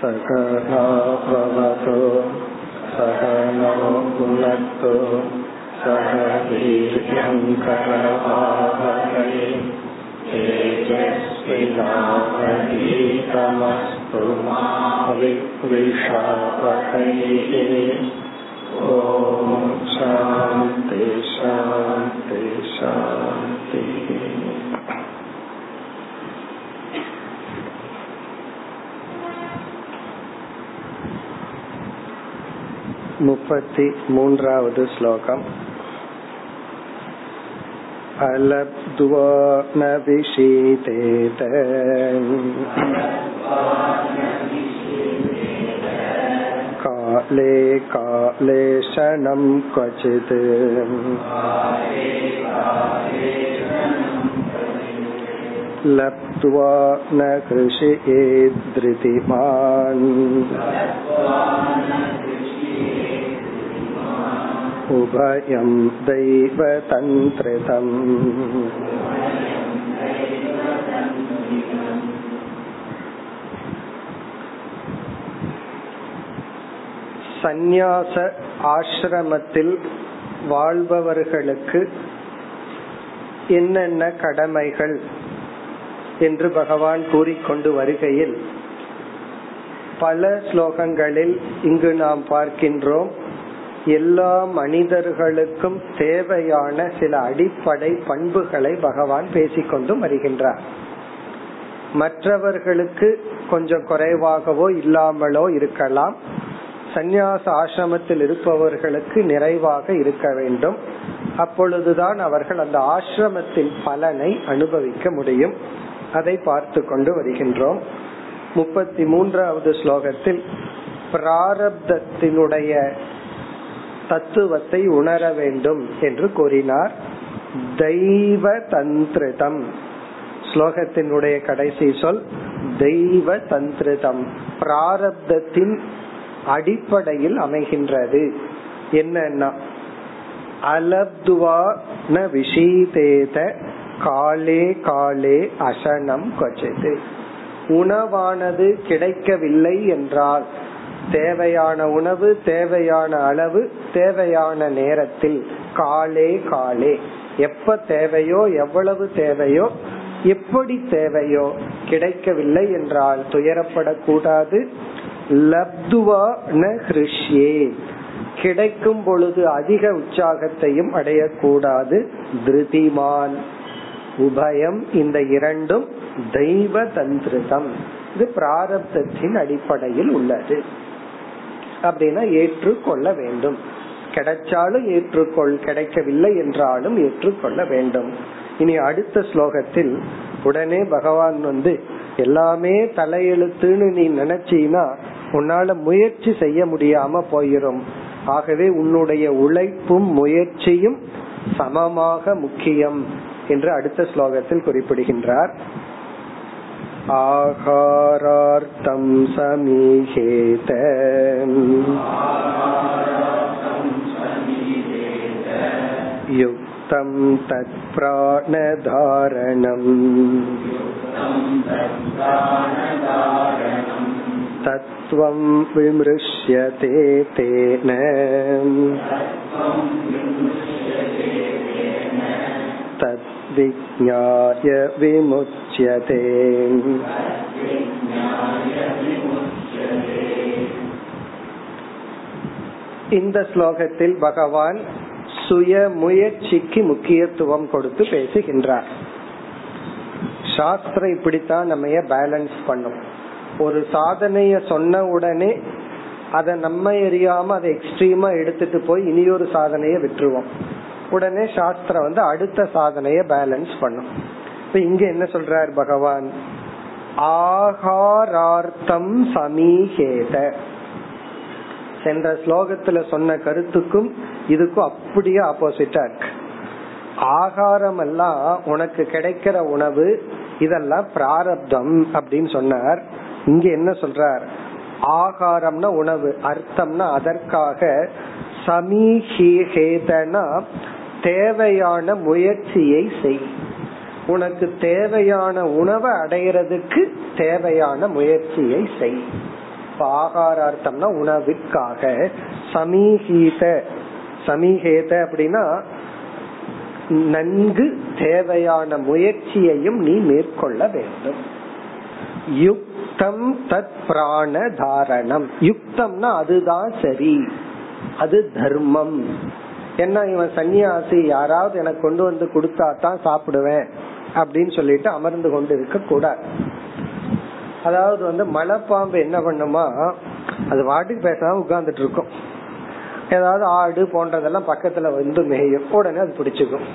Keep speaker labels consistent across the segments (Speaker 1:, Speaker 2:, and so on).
Speaker 1: सकलाभवतु सहनो भुनक्तु सह वीर्यङ्करवाहै तेजस्विनावधीतमस्तु मा विद्विषावहैः ॐ शान्ति शान्ति शान्तिः मुपति मून्रावद् श्लोकम् अलब्ध्वा न विशीतेत काले काले शनं क्वचित् लब्ध्वा न कृषियेद्धृतिमान् उभयं दैवतन्त्रितम् சந்நியாச ஆசிரமத்தில் வாழ்பவர்களுக்கு என்னென்ன கடமைகள் என்று பகவான் கூறிக்கொண்டு வருகையில் பல ஸ்லோகங்களில் இங்கு நாம் பார்க்கின்றோம் எல்லா மனிதர்களுக்கும் தேவையான சில அடிப்படை பண்புகளை பகவான் பேசிக்கொண்டு வருகின்றார். மற்றவர்களுக்கு கொஞ்சம் குறைவாகவோ இல்லாமலோ இருக்கலாம். சந்நியாச ஆசிரமத்தில் இருப்பவர்களுக்கு நிறைவாக இருக்க வேண்டும். அப்பொழுதுதான் அவர்கள் அந்த ஆசிரமத்தின் பலனை அனுபவிக்க முடியும். அதை பார்த்து கொண்டு வருகின்றோம். முப்பத்தி மூன்றாவது ஸ்லோகத்தில் பிராரப்தத்தினுடைய தத்துவத்தை உணர வேண்டும் என்று கூறினார். தெய்வ தந்திரிதம் ஸ்லோகத்தினுடைய கடைசி சொல் தெய்வ தந்திரிதம் பிராரப்தத்தின் அடிப்படையில் அமைகின்றது. என்னன்னா அலப்துவா ந விஷீதேத காலே காலே அசனம் கொச்சது உணவானது கிடைக்கவில்லை என்றால் தேவையான உணவு தேவையான அளவு தேவையான நேரத்தில். காலே காலே. எப்ப தேவையோ எவ்வளவு தேவையோ எப்படி தேவையோ கிடைக்கவில்லை என்றால் துயரப்படக்கூடாது. லப்துவா ந ஹிருஷ்யே கிடைக்கும் பொழுது அதிக உற்சாகத்தையும் அடையக்கூடாது. திருதிமான். உபயம் இந்த இரண்டும் தெய்வ தந்திருதம் இது பிராரப்தத்தின் அடிப்படையில் உள்ளது. அப்படின்னா ஏற்றுக்கொள்ள வேண்டும். கிடைச்சாலும் ஏற்றுக்கொள் கிடைக்கவில்லை என்றாலும் ஏற்றுக்கொள்ள வேண்டும். இனி அடுத்த ஸ்லோகத்தில் உடனே பகவான் வந்து எல்லாமே தலையெழுத்துன்னு நீ நினைச்சீனா உன்னால முயற்சி செய்ய முடியாம போயிரும். ஆகவே உன்னுடைய உழைப்பும் முயற்சியும் சமமாக முக்கியம் என்று அடுத்த ஸ்லோகத்தில் குறிப்பிடுகின்றார். आहारार्थं समीहेत युक्तं तत्प्राणधारणम् तत्त्वं विमृश्यते तेन तद्विज्ञाय विमुच्यते இந்த ஸ்லோகத்தில் பகவான் சுய முயற்சிக்கு முக்கியத்துவம் கொடுத்து பேசுகின்றார் சாஸ்திரம் இப்படித்தான் நம்ம பேலன்ஸ் பண்ணும் ஒரு சாதனைய சொன்ன உடனே அதை நம்ம எரியாம அதை எக்ஸ்ட்ரீமா எடுத்துட்டு போய் இனியொரு சாதனைய விட்டுருவோம் உடனே சாஸ்திரம் வந்து அடுத்த சாதனைய பேலன்ஸ் பண்ணும். இப்ப இங்க என்ன சொல்றார் பகவான்? ஆகாரார்த்தம் சமீகேத. சென்ற ஸ்லோகத்துல சொன்ன கருத்துக்கும் இதுக்கும் அப்படியே ஆப்போசிட்டா இருக்கு. ஆகாரம் எல்லாம் உனக்கு கிடைக்கிற உணவு இதெல்லாம் பிராரப்தம் அப்படின்னு சொன்னார். இங்க என்ன சொல்றார்? ஆகாரம்னா உணவு அர்த்தம்னா அதற்காக சமீஹேதனா தேவையான முயற்சியை செய். உனக்கு தேவையான உணவை அடையிறதுக்கு தேவையான முயற்சியை செய். ஆகாரார்த்தம்னா உணவிற்காக. சமீகீத. சமீகேத அப்படின்னா நன்கு தேவையான முயற்சியையும் நீ மேற்கொள்ள வேண்டும். யுக்தம் தத் பிராண தாரணம் யுக்தம்னா அதுதான் சரி. அது தர்மம். என்ன இவன் சன்னியாசி யாராவது எனக்கு கொண்டு வந்து கொடுத்தா தான் சாப்பிடுவேன் அப்படின்னு சொல்லிட்டு அமர்ந்து கொண்டு இருக்க கூடாது. அதாவது வந்து மலைப்பாம்பு என்ன பண்ணுமா அது வாட்டுக்கு பேசாம உட்கார்ந்துட்டு இருக்கும். ஏதாவது ஆடு போன்றதெல்லாம் பக்கத்துல வந்து மேயும். உடனே அது பிடிச்சுக்கும்.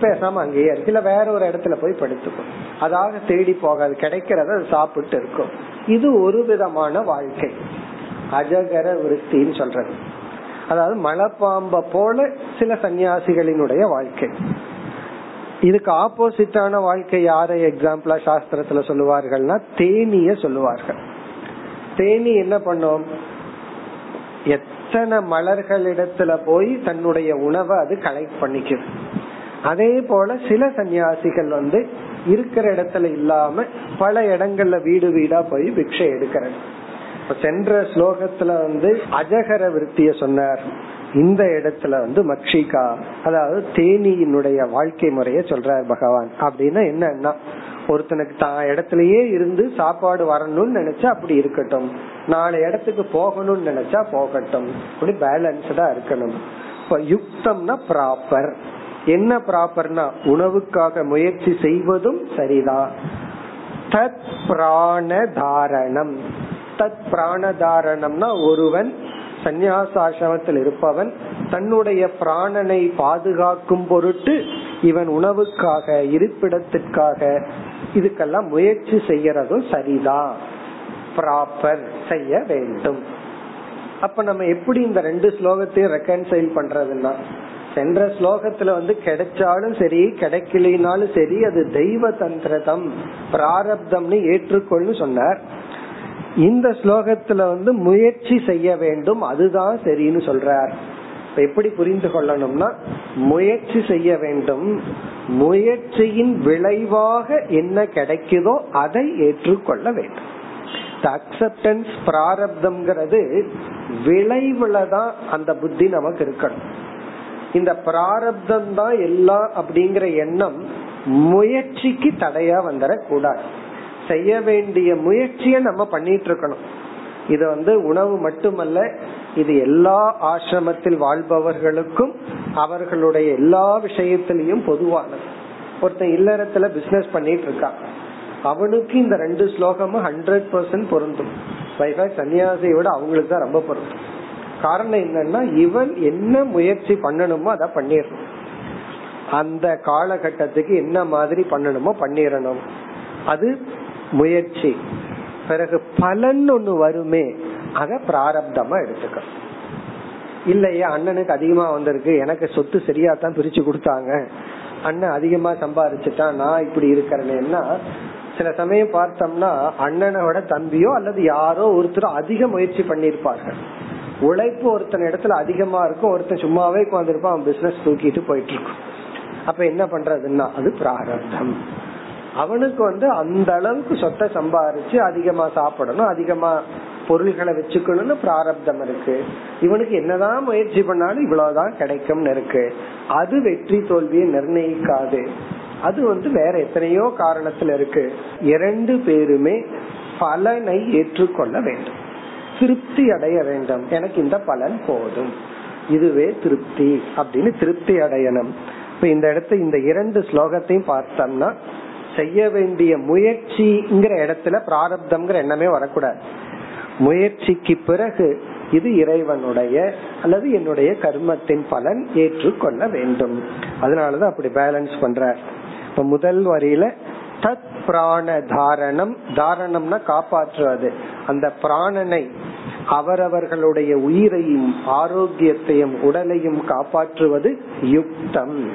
Speaker 1: பேசாம அங்கேயே இருக்கு. இல்ல வேற ஒரு இடத்துல போய் படுத்துக்கும். அதாக தேடி போகாது. கிடைக்கிறத அது சாப்பிட்டு இருக்கும். இது ஒரு விதமான வாழ்க்கை. அஜகர விருத்தின்னு சொல்றது. அதாவது மலைப்பாம்ப போல சில சன்னியாசிகளினுடைய வாழ்க்கை. இதுக்கு ஆப்போசிட்டான வாழ்க்கை யாரை எக்ஸாம்பிளா சாஸ்திரத்துல சொல்லுவார்கள்னா தேனிய சொல்லுவார்கள். தேனி என்ன பண்ணும்? எத்தனை மலர்களிடத்துல போய் தன்னுடைய உணவை அது கலெக்ட் பண்ணிக்குது. அதே போல சில சன்னியாசிகள் வந்து இருக்கிற இடத்துல இல்லாம பல இடங்கள்ல வீடு வீடா போய் பிக்ஷை எடுக்கிறது. சென்ற ஸ்லோகத்துல வந்து அஜகர விருத்திய சொன்னார். இந்த இடத்துல வந்து மக்ஷிகா அதாவது தேனியினுடைய வாழ்க்கை முறைய சொல்றார் பகவான். அப்படின்னா என்னன்னா ஒருத்தனுக்கு தான் இடத்துலயே இருந்து சாப்பாடு வரணும்னு நினைச்சா அப்படி இருக்கட்டும். நாலு இடத்துக்கு போகணும்னு நினைச்சா போகட்டும். அப்படி பேலன்ஸ்டா இருக்கணும். இப்ப யுக்தம்னா ப்ராப்பர் என்ன ப்ராப்பர்னா உணவுக்காக முயற்சி செய்வதும் சரிதான். தத் பிராண தாரணம். தத் பிராணதாரணம்னா ஒருவன் சந்நியாசாசிரமத்தில் இருப்பவன் தன்னுடைய பிராணனை பாதுகாக்கும் பொருட்டு இவன் உணவுக்காக இருப்பிடத்திற்காக இதுக்கெல்லாம் முயற்சி செய்யறதும் சரிதான். ப்ராப்பர் செய்ய வேண்டும். அப்ப நம்ம எப்படி இந்த ரெண்டு ஸ்லோகத்தையும் ரெக்கன்சைல் பண்றதுன்னா சென்ற ஸ்லோகத்துல வந்து கிடைச்சாலும் சரி கிடைக்கலினாலும் சரி அது தெய்வ தந்திரதம் பிராரப்தம்னு ஏற்றுக்கொள்ளு சொன்னார். இந்த ஸ்லோகத்துல வந்து முயற்சி செய்ய வேண்டும் அதுதான் சரின்னு சொல்றார். எப்படி புரிந்து கொள்ளணும்னா முயற்சி செய்ய வேண்டும். முயற்சியின் விளைவாக என்ன கிடைக்குதோ அதை ஏற்றுக்கொள்ள வேண்டும். அக்செப்டன்ஸ் பிராரப்தம்ங்கிறது விளைவுல தான் அந்த புத்தி நமக்கு இருக்கணும். இந்த பிராரப்தம் தான் எல்லாம் அப்படிங்கிற எண்ணம் முயற்சிக்கு தடையா வந்துடக்கூடாது செய்ய வேண்டிய முயற்சியை நம்ம பண்ணிட்டு இருக்கணும் இது வந்து உணவு மட்டுமல்ல இது எல்லா ஆசிரமத்தில் வாழ்பவர்களுக்கும் அவர்களுடைய எல்லா விஷயத்திலையும் பொதுவானது. ஒருத்தன் இல்லறத்துல பிசினஸ் பண்ணிட்டு இருக்கான் அவனுக்கு இந்த ரெண்டு ஸ்லோகமும் ஹண்ட்ரட் பர்சன்ட் பொருந்தும். சன்னியாசியோட அவங்களுக்கு தான் ரொம்ப பொருந்தும். காரணம் என்னன்னா இவன் என்ன முயற்சி பண்ணணுமோ அதை பண்ணிடணும். அந்த காலகட்டத்துக்கு என்ன மாதிரி பண்ணணுமோ பண்ணிடணும். அது முயற்சி. பிறகு பலன் ஒண்ணு வருமே அத பிராரப்தமா எடுத்துக்க. இல்லையா அண்ணனுக்கு அதிகமா வந்திருக்கு எனக்கு சொத்து சரியா தான் பிரிச்சு கொடுத்தாங்க. அண்ணன் அதிகமா சம்பாரிச்சுட்டா நான் இப்படி இருக்கிறேன்னா சில சமயம் பார்த்தோம்னா அண்ணனோட தம்பியோ அல்லது யாரோ ஒருத்தர் அதிக முயற்சி பண்ணிருப்பார்கள் உழைப்பு ஒருத்தன் இடத்துல அதிகமா இருக்கும் ஒருத்தன் சும்மாவே உட்காந்துருப்பான் அவன் பிசினஸ் தூக்கிட்டு போயிட்டு இருக்கும். அப்ப என்ன பண்றதுன்னா அது பிராரப்தம். அவனுக்கு வந்து அந்த அளவுக்கு சொத்தை சம்பாரிச்சு அதிகமா சாப்பிடணும் அதிகமா பொருள்களை வச்சுக்கணும்னு பிராரப்தம் இருக்கு. இவனுக்கு என்னதான் முயற்சி பண்ணாலும் இவ்வளவுதான் கிடைக்கும்னு இருக்கு. அது வெற்றி தோல்வியை நிர்ணயிக்காது. அது வந்து வேற எத்தனையோ காரணத்துல இருக்கு. இரண்டு பேருமே பலனை ஏற்றுக்கொள்ள வேண்டும். திருப்தி அடைய வேண்டும். எனக்கு இந்த பலன் போதும். இதுவே திருப்தி அப்படின்னு திருப்தி அடையணும். இப்ப இந்த இடத்த இந்த இரண்டு ஸ்லோகத்தையும் பார்த்தோம்னா செய்ய வேண்டிய முயற்சிங்கிற இடத்துல பிராரப்தம்ங்கிற எண்ணமே வரக்கூடாது. முயற்சிக்கு பிறகு இது இறைவனுடைய அல்லது என்னுடைய கர்மத்தின் பலன் ஏற்றுக்கொள்ள வேண்டும். அதனாலதான் அப்படி பேலன்ஸ் பண்ற இப்ப முதல் வரியில தத் பிராண தாரணம் தாரணம்னா காப்பாற்றுவது. அந்த பிராணனை அவரவர்களுடைய உயிரையும் ஆரோக்கியத்தையும் உடலையும் காப்பாற்றுவது யுக்தம்.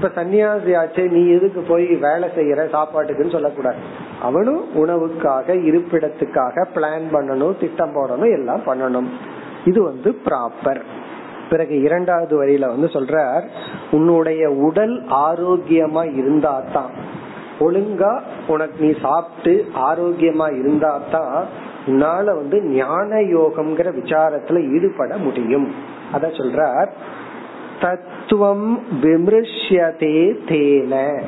Speaker 1: இப்ப சன்னியாசி ஆச்சே நீ எதுக்கு போய் வேலை செய்யற சாப்பாட்டுக்குன்னு சொல்லக்கூடாது. அவனும் உணவுக்காக இருப்பிடத்துக்காக பிளான் பண்ணணும் திட்டம் போடணும் எல்லாம் பண்ணணும். இது வந்து ப்ராப்பர் பிறகு இரண்டாவது வரியில வந்து சொல்றார் உன்னுடைய உடல் ஆரோக்கியமா இருந்தா தான் ஒழுங்கா உனக்கு நீ சாப்பிட்டு ஆரோக்கியமா இருந்தா தான் உன்னால வந்து ஞான யோகம்ங்கிற விசாரத்துல ஈடுபட முடியும். அத சொல்றார். தத்துவம் விமிருஷ்யதே தேன.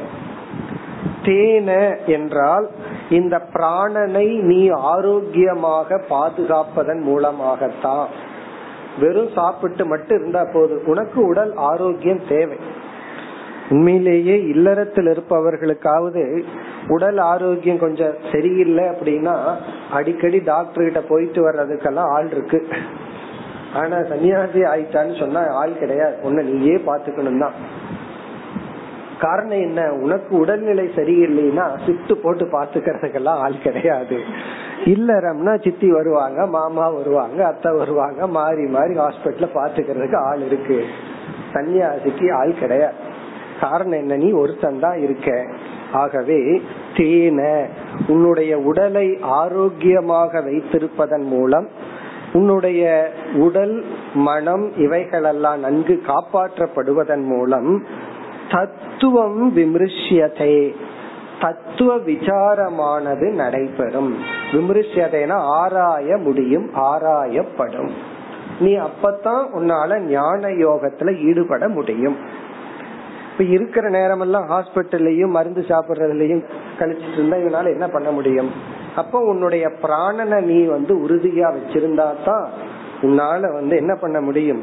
Speaker 1: தேன என்றால் இந்த பிராணனை நீ ஆரோக்கியமாக பாதுகாப்பதன் மூலமாகத்தான். வெறும் சாப்பிட்டு மட்டும் இருந்தா போது உனக்கு உடல் ஆரோக்கியம் தேவை. உண்மையிலேயே இல்லறத்தில் இருப்பவர்களுக்காவது உடல் ஆரோக்கியம் கொஞ்சம் சரியில்லை அப்படின்னா அடிக்கடி டாக்டர் கிட்ட போயிட்டு வர்றதுக்கெல்லாம் ஆள் இருக்கு. ஆனா சன்னியாசி ஆயிட்டான்னு சொன்னா ஆள் கிடையாது. உன்ன நீயே பாத்துக்கணும் தான் காரணம் என்ன? உனக்கு உடல்நிலை சரியில்லைன்னா சித்து போட்டு பாத்துக்கிறதுக்கெல்லாம் ஆள் கிடையாது. இல்லறம்னா சித்தி வருவாங்க மாமா வருவாங்க அத்தை வருவாங்க மாறி மாறி ஹாஸ்பிட்டல பாத்துக்கிறதுக்கு ஆள் இருக்கு. சன்னியாசிக்கு ஆள் கிடையாது. காரணம் என்ன? நீ ஒருத்தன் தான் இருக்க. ஆகவே தேன உன்னுடைய உடலை ஆரோக்கியமாக வைத்திருப்பதன் மூலம் உன்னுடைய உடல் மனம் இவைகளெல்லாம் நன்கு காப்பாற்றப்படுவதன் மூலம் தத்துவம் விமர்சியதே. தத்துவ விசாரமானது நடைபெறும். விமர்சியதைனா ஆராய முடியும் ஆராயப்படும். நீ அப்பதான் உன்னால ஞான யோகத்துல ஈடுபட முடியும். இப்ப இருக்கிற நேரம் எல்லாம் ஹாஸ்பிட்டல்லையும் மருந்து சாப்பிடுறதுலயும் கழிச்சிட்டு இருந்தா இவனால என்ன பண்ண முடியும்? அப்போ உன்னுடைய பிராணனை நீ வந்து உறுதியா வச்சிருந்தா தான் உன்னால வந்து என்ன பண்ண முடியும்?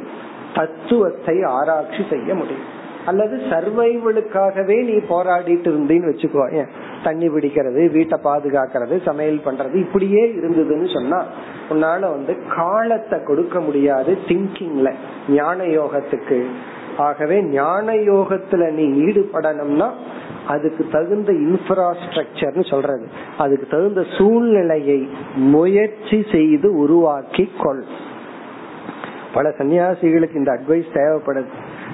Speaker 1: தத்துவத்தை ஆராய்ச்சி செய்ய முடியும். அல்லது சர்வைவலுக்காகவே நீ போராடிட்டு இருந்தீன்னு வச்சுக்கோ தண்ணி பிடிக்கிறது வீட்டை பாதுகாக்கிறது சமையல் பண்றது இப்படியே இருந்ததுன்னு சொன்னா உன்னால வந்து காலத்தை கொடுக்க முடியாது திங்கிங்ல ஞான யோகத்துக்கு. ஆகவே ஞான யோகத்துல நீ ஈடுபடணும்னா அதுக்கு தகுந்த இன்ஃப்ராஸ்ட்ரக்சர்னு சொல்றது. அதுக்கு தகுந்த சூழ்நிலையை முயற்சி செய்து உருவாக்கி கொள் பல சன்னியாசிகளுக்கு இந்த அட்வைஸ் தேவைப்படுது.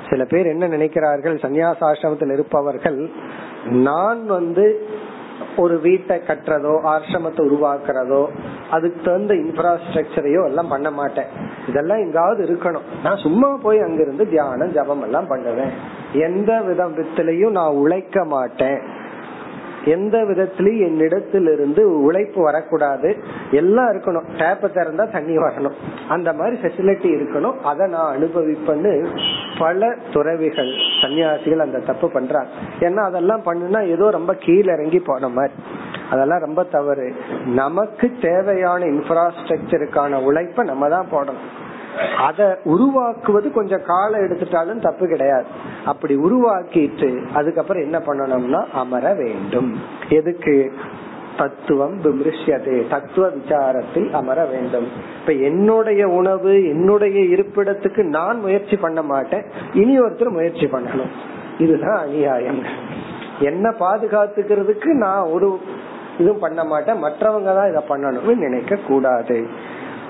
Speaker 1: சில பேர் என்ன நினைக்கிறார்கள்? சன்னியாசாசிரமத்தில் இருப்பவர்கள் நான் வந்து ஒரு வீட்டை கட்டுறதோ ஆசிரமத்தை உருவாக்குறதோ அதுக்கு தகுந்த இன்ஃப்ராஸ்ட்ரக்சரையோ எல்லாம் பண்ண மாட்டேன். இதெல்லாம் எங்காவது இருக்கணும். நான் சும்மா போய் அங்கிருந்து தியானம் ஜபம் எல்லாம் பண்ணுவேன். எந்த விதத்திலையும் நான் உழைக்க மாட்டேன். எந்த விதத்திலயும் என்னிடத்திலிருந்து உழைப்பு வரக்கூடாது. எல்லாம் இருக்கணும். டேப்ப திறந்தா தண்ணி வரணும். அந்த மாதிரி ஃபெசிலிட்டி இருக்கணும். அதை நான் அனுபவிப்பேன்னு பல துறவிகள் சன்னியாசிகள் அந்த தப்பு பண்றாங்க. ஏன்னா அதெல்லாம் பண்ணுனா ஏதோ ரொம்ப கீழே இறங்கி போன மாதிரி. அதெல்லாம் ரொம்ப தவறு. நமக்கு தேவையான இன்ஃப்ராஸ்ட்ரக்சருக்கான உழைப்ப நம்ம தான் போடணும். அதை உருவாக்குவது கொஞ்சம் காலம் எடுத்துட்டாலும் தப்பு கிடையாது. அப்படி உருவாக்கிட்டு அதுக்கப்புறம் என்ன பண்ணணும்னா அமர வேண்டும். எதுக்கு? தத்துவம் விமிருஷ்யதே தத்துவ விசாரத்தில் அமர வேண்டும். இப்ப என்னுடைய உணவு என்னுடைய இருப்பிடத்துக்கு நான் முயற்சி பண்ண மாட்டேன். இனி ஒருத்தர் முயற்சி பண்ணணும். இதுதான் அநியாயம். என்ன பாதுகாத்துக்கிறதுக்கு நான் ஒரு இதுவும் பண்ண மாட்டேன். மற்றவங்க தான் இதை பண்ணணும்னு நினைக்க கூடாது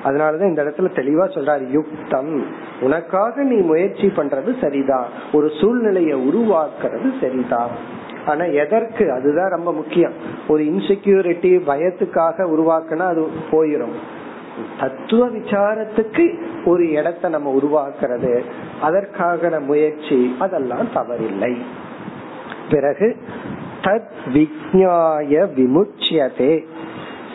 Speaker 1: அதனாலதான் இந்த இடத்துல தெளிவா சொல்றாரு யுக்தம். உனக்காக நீ முயற்சி பண்றது சரிதான் ஒரு சூழ்நிலையை உருவாக்குறது சரிதான் ஆனா எதற்கு? அதுதான் ரொம்ப முக்கியம். ஒரு இன்செக்யூரிட்டி பயத்துக்காக உருவாக்குனா அது போயிரும். தத்துவ விசாரத்துக்கு ஒரு இடத்தை நம்ம உருவாக்குறது அதற்காக முயற்சி அதெல்லாம் தவறில்லை. பிறகு தத் விஜாய விமுச்சியதே.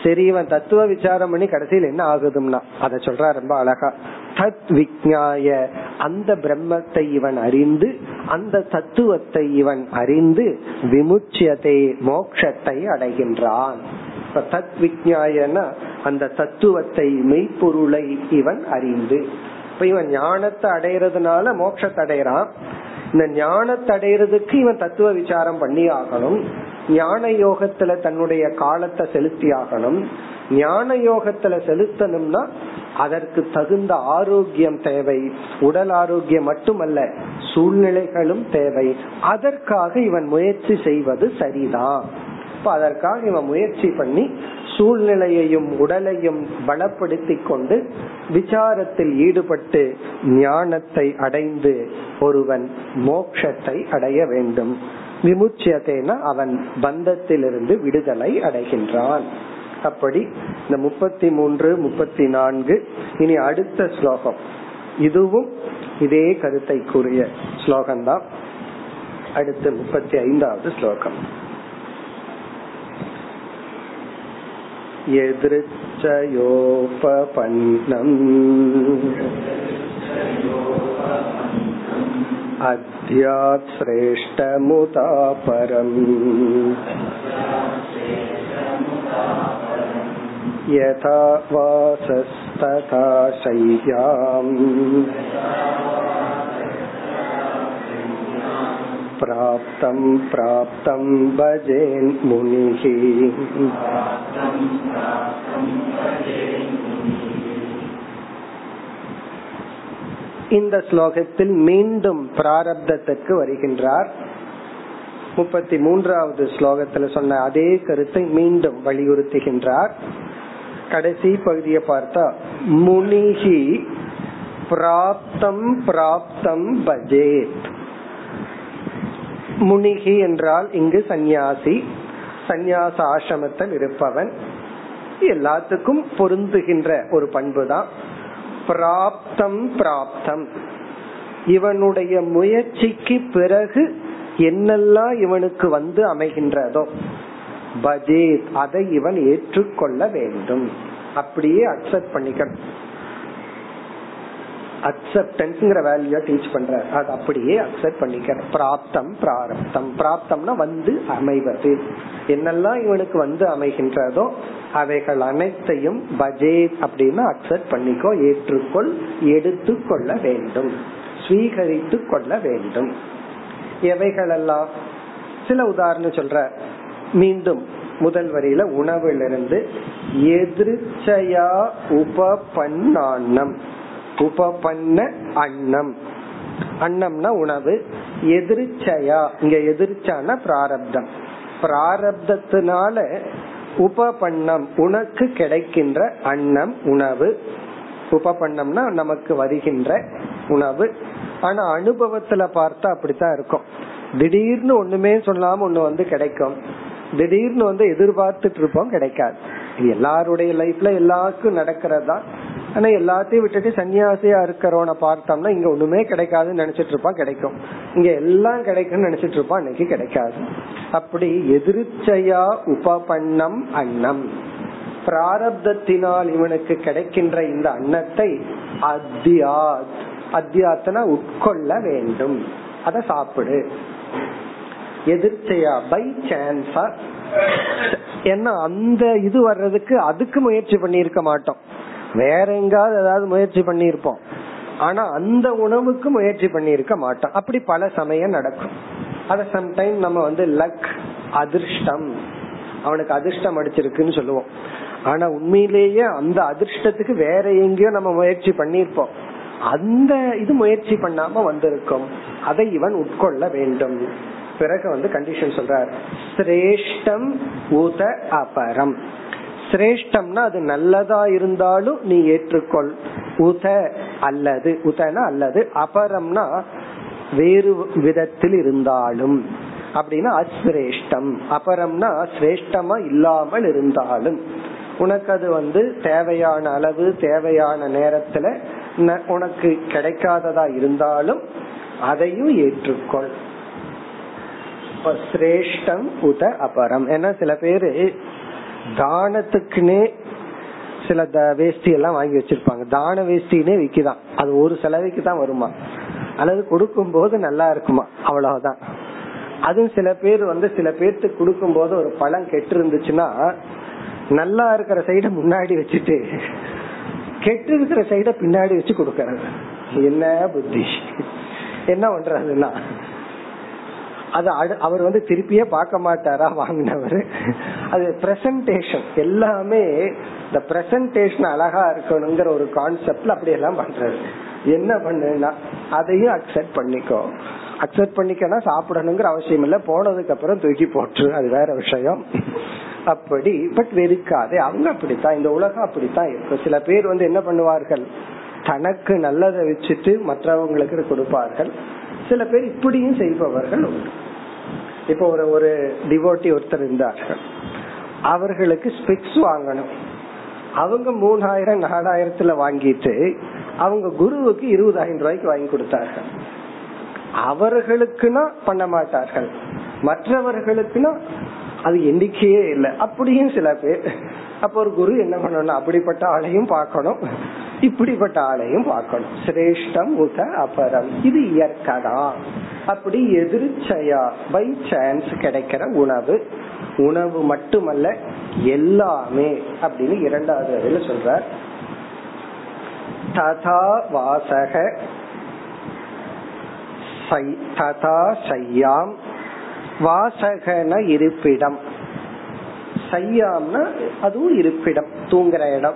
Speaker 1: சரி இவன் தத்துவ விசாரம் பண்ணி கடைசியில் என்ன ஆகுதும்னா அத சொல்ற ரொம்ப அழகா. தத் விஜாய அந்த பிரம்மத்தை இவன் அறிந்து அந்த தத்துவத்தை இவன் அறிந்து விமுச்சியத்தை மோக்ஷத்தை அடைகின்றான். இப்ப தத் விஜாயனா அந்த தத்துவத்தை மெய்ப்பொருளை இவன் அறிந்து. இப்ப இவன் ஞானத்தை அடைறதுனால மோட்சத்தை அடைறான் இந்த ஞானத்தை அடைறதுக்கு இவன் தத்துவ விசாரம் பண்ணி ஆகணும். ஞான யோகத்துல தன்னுடைய காலத்தை செலுத்தி ஆகணும் ஞான யோகத்துல செலுத்தணும்னா அதற்கு தகுந்த ஆரோக்கியம் தேவை. உடல் ஆரோக்கியம் மட்டுமல்ல சூழ்நிலைகளும் தேவை. அதற்காக இவன் முயற்சி செய்வது சரிதான். இப்ப அதற்காக இவன் முயற்சி பண்ணி சூழ்நிலையையும் உடலையும் பலப்படுத்தி கொண்டு விசாரத்தில் ஈடுபட்டு ஞானத்தை அடைந்து ஒருவன் மோட்சத்தை அடைய வேண்டும். விமுச்சியதேனா அவன் பந்தத்திலிருந்து விடுதலை அடைகின்றான். அப்படி இந்த முப்பத்தி மூன்று முப்பத்தி நான்கு இனி அடுத்த ஸ்லோகம். இதுவும் இதே கருத்தை கூறிய ஸ்லோகம்தான். அடுத்து முப்பத்தி ஐந்தாவது ஸ்லோகம். எதிர்ச்சயோபபன்னம் अद्यात् श्रेष्ठमुता परम् यथा वासस्तथा शय्याम् प्राप्तं प्राप्तं भजेन्मुनिः இந்த ஸ்லோகத்தில் மீண்டும் பிராரப்தத்துக்கு வருகின்றார். முப்பத்தி மூன்றாவது ஸ்லோகத்துல சொன்ன அதே கருத்தை மீண்டும் வலியுறுத்துகின்றார். கடைசி பகுதியை பார்த்தா முனிகி பிராப்தம் பிராப்தம் பஜேத். முனிகி என்றால் இங்கு சந்நியாசி சந்நியாச ஆசிரமத்தில் இருப்பவன் எல்லாத்துக்கும் பொருந்துகின்ற ஒரு பண்பு தான் பிராப்தம் பிராப்தம். இவனுடைய முயற்சிக்கு பிறகு என்னெல்லாம் இவனுக்கு வந்து அமைகின்றதோ பஜேத் அதை இவன் ஏற்றுக்கொள்ள வேண்டும். அப்படியே அக்செப்ட் பண்ணிக்கணும். அக்செப்டன்ஸ்ங்கிற வேல்யூ டீச் பண்ற அது அப்படியே அக்செப்ட் பண்ணிக்கிற பிராப்தம் பிராரப்தம். பிராப்தம்னா வந்து அமைவது. என்னெல்லாம் இவனுக்கு வந்து அமைகின்றதோ அவைகள் அனைத்தையும் பஜே அப்படின்னு அக்செப்ட் பண்ணிக்கோ ஏற்றுக்கொள் எடுத்து கொள்ள வேண்டும். ஸ்வீகரித்து கொள்ள வேண்டும். எவைகளெல்லாம்? சில உதாரணம் சொல்ற மீண்டும் முதல் வரியில உணவிலிருந்து எதிர்ச்சையா உபபன்னான்னம். உபபன்ன அன்னம். அன்னம்னா உணவு. எதிர்ச்சையா. இங்க எதிர்ச்சான பிராரப்தம். பிராரப்தத்தினால உபபண்ணம் உனக்கு கிடைக்கின்ற அன்னம் உணவு. உபபண்ணம்னா நமக்கு வருகின்ற உணவு. ஆனா அனுபவத்துல பார்த்தா அப்படித்தான் இருக்கும். திடீர்னு ஒண்ணுமே சொல்லாம ஒண்ணு வந்து கிடைக்கும். திடீர்னு வந்து எதிர்பார்த்துட்டு இருப்போம் கிடைக்காது. எல்லாருடைய லைஃப்ல எல்லாருக்கும் நடக்கிறதா ஆனா எல்லாத்தையும் விட்டுட்டு சன்னியாசியா இருக்கிறவன பார்த்தோம்னா இங்க ஒண்ணுமே கிடைக்காதுன்னு நினைச்சிட்டு இருப்பான் கிடைக்கும். இங்க எல்லாம் கிடைக்கும்னு நினைச்சிட்டு இருப்பான் இன்னைக்கு கிடைக்காது. அப்படி எதிர்ச்சையா உபபண்ணம் அன்னம். பிராரப்தத்தினால் இவனுக்கு கிடைக்கின்ற இந்த அன்னத்தை அத்தியாத். அத்தியாத்தனா உட்கொள்ள வேண்டும். அத சாப்பிடு. எதிர்ச்சையா பை சான்ஸா ஏன்னா அந்த இது வர்றதுக்கு அதுக்கு முயற்சி பண்ணிருக்க மாட்டோம். வேற எங்காவது ஏதாவது முயற்சி பண்ணிருப்போம் ஆனா அந்த உணவுக்கு முயற்சி பண்ணிருக்க மாட்டோம். அப்படி பல சமயம் நடக்கும். அத சம்டைம் நம்ம வந்து லக் அதிர்ஷ்டம். அவனுக்கு அதிர்ஷ்டம் அடிச்சிருக்குன்னு சொல்லுவோம். ஆனா உண்மையிலேயே அந்த அதிர்ஷ்டத்துக்கு வேற எங்கேயோ நம்ம முயற்சி பண்ணிருப்போம் அந்த இது முயற்சி பண்ணாம வந்திருக்கும். அதை இவன் உட்கொள்ள வேண்டும். பிறகு வந்து கண்டிஷன் சொல்றார். சிரேஷ்டம் உத அபரம். சிரேஷ்டம்னா அது நல்லதா இருந்தாலும் நீ ஏற்றுக்கொள். உத அல்லது உதனா அல்லது அபரம்னா வேறு விதத்தில் இருந்தாலும். அப்படின்னா அஸ்ரேஷ்டம் அபரம்னா சிரேஷ்டமா இல்லாமல் இருந்தாலும். உனக்கு அது வந்து தேவையான அளவு தேவையான நேரத்துல உனக்கு கிடைக்காததா இருந்தாலும் அதையும் ஏற்றுக்கொள். சிரேஷ்டம் உத அபரம். ஏன்னா சில பேரு தானத்துக்குன்னே சில வேஷ்டி எல்லாம் வாங்கி வச்சிருப்பாங்க. தான வேஷ்டினே விக்குதான். அது ஒரு செலவைக்கு தான் வருமா? அல்லது கொடுக்கும் போது நல்லா இருக்குமா? அவ்வளவுதான். அதுவும் சில பேர் வந்து சில பேர்த்துக்கு கொடுக்கும் போது ஒரு பழம் கெட்டு இருந்துச்சுன்னா நல்லா இருக்கிற சைட முன்னாடி வச்சுட்டு கெட்டு இருக்கிற சைட பின்னாடி வச்சு கொடுக்கறது. என்ன புத்தி? என்ன பண்றதுன்னா? அது அவர் வந்து திருப்பியே பார்க்க மாட்டாரா வாங்கினவர். அது பிரசன்டேஷன் எல்லாமே இந்த பிரசன்டேஷன் அழகா இருக்கணுங்கிற ஒரு கான்செப்ட்ல அப்படி எல்லாம் பண்றது என்ன பண்ணுன்னா அதையும் அக்செப்ட் பண்ணிக்கோ. அக்செப்ட் பண்ணிக்கனா சாப்பிடணுங்கிற அவசியம் இல்ல. போனதுக்கு அப்புறம் தூக்கி போட்டு அது வேற விஷயம். அப்படி பட் வெறுக்காதே. அவங்க அப்படித்தான். இந்த உலகம் அப்படித்தான் இருக்கும் சில பேர் வந்து என்ன பண்ணுவார்கள்? தனக்கு நல்லதை வச்சுட்டு மற்றவங்களுக்கு கொடுப்பார்கள். சில பேர் இப்படியும் செய்பவர்கள் உண்டு. இப்ப ஒரு ஒரு டிவோட்டி ஒருத்தர் இருந்தார்கள் அவர்களுக்கு ஸ்பெக்ஸ் வாங்கணும். அவங்க மூணாயிரம் நாலாயிரத்துல வாங்கிட்டு அவங்க குருவுக்கு இருபதாயிரம் ரூபாய்க்கு வாங்கி கொடுத்தார்கள். அவர்களுக்குன்னா பண்ண மாட்டார்கள். மற்றவர்களுக்குன்னா அது எண்ணிக்கையே இல்லை. அப்படியும் சில பேர் அப்ப ஒரு குரு என்ன பண்ணணும்? அப்படிப்பட்ட ஆளையும் பார்க்கணும். இப்படிப்பட்ட ஆளையும் பார்க்கணும். சிரேஷ்டம் உத அபரம். இது இயற்கதா அப்படி எதிர்ச்சையா பை சான்ஸ் கிடைக்கிற உணவு. உணவு மட்டுமல்ல எல்லாமே அப்படின்னு இரண்டாவது வரையில சொல்ற ததா வாசக ததா சையாம். வாசகன இருப்பிடம். சையாம்னா அதுவும் இருப்பிடம் தூங்குற இடம்.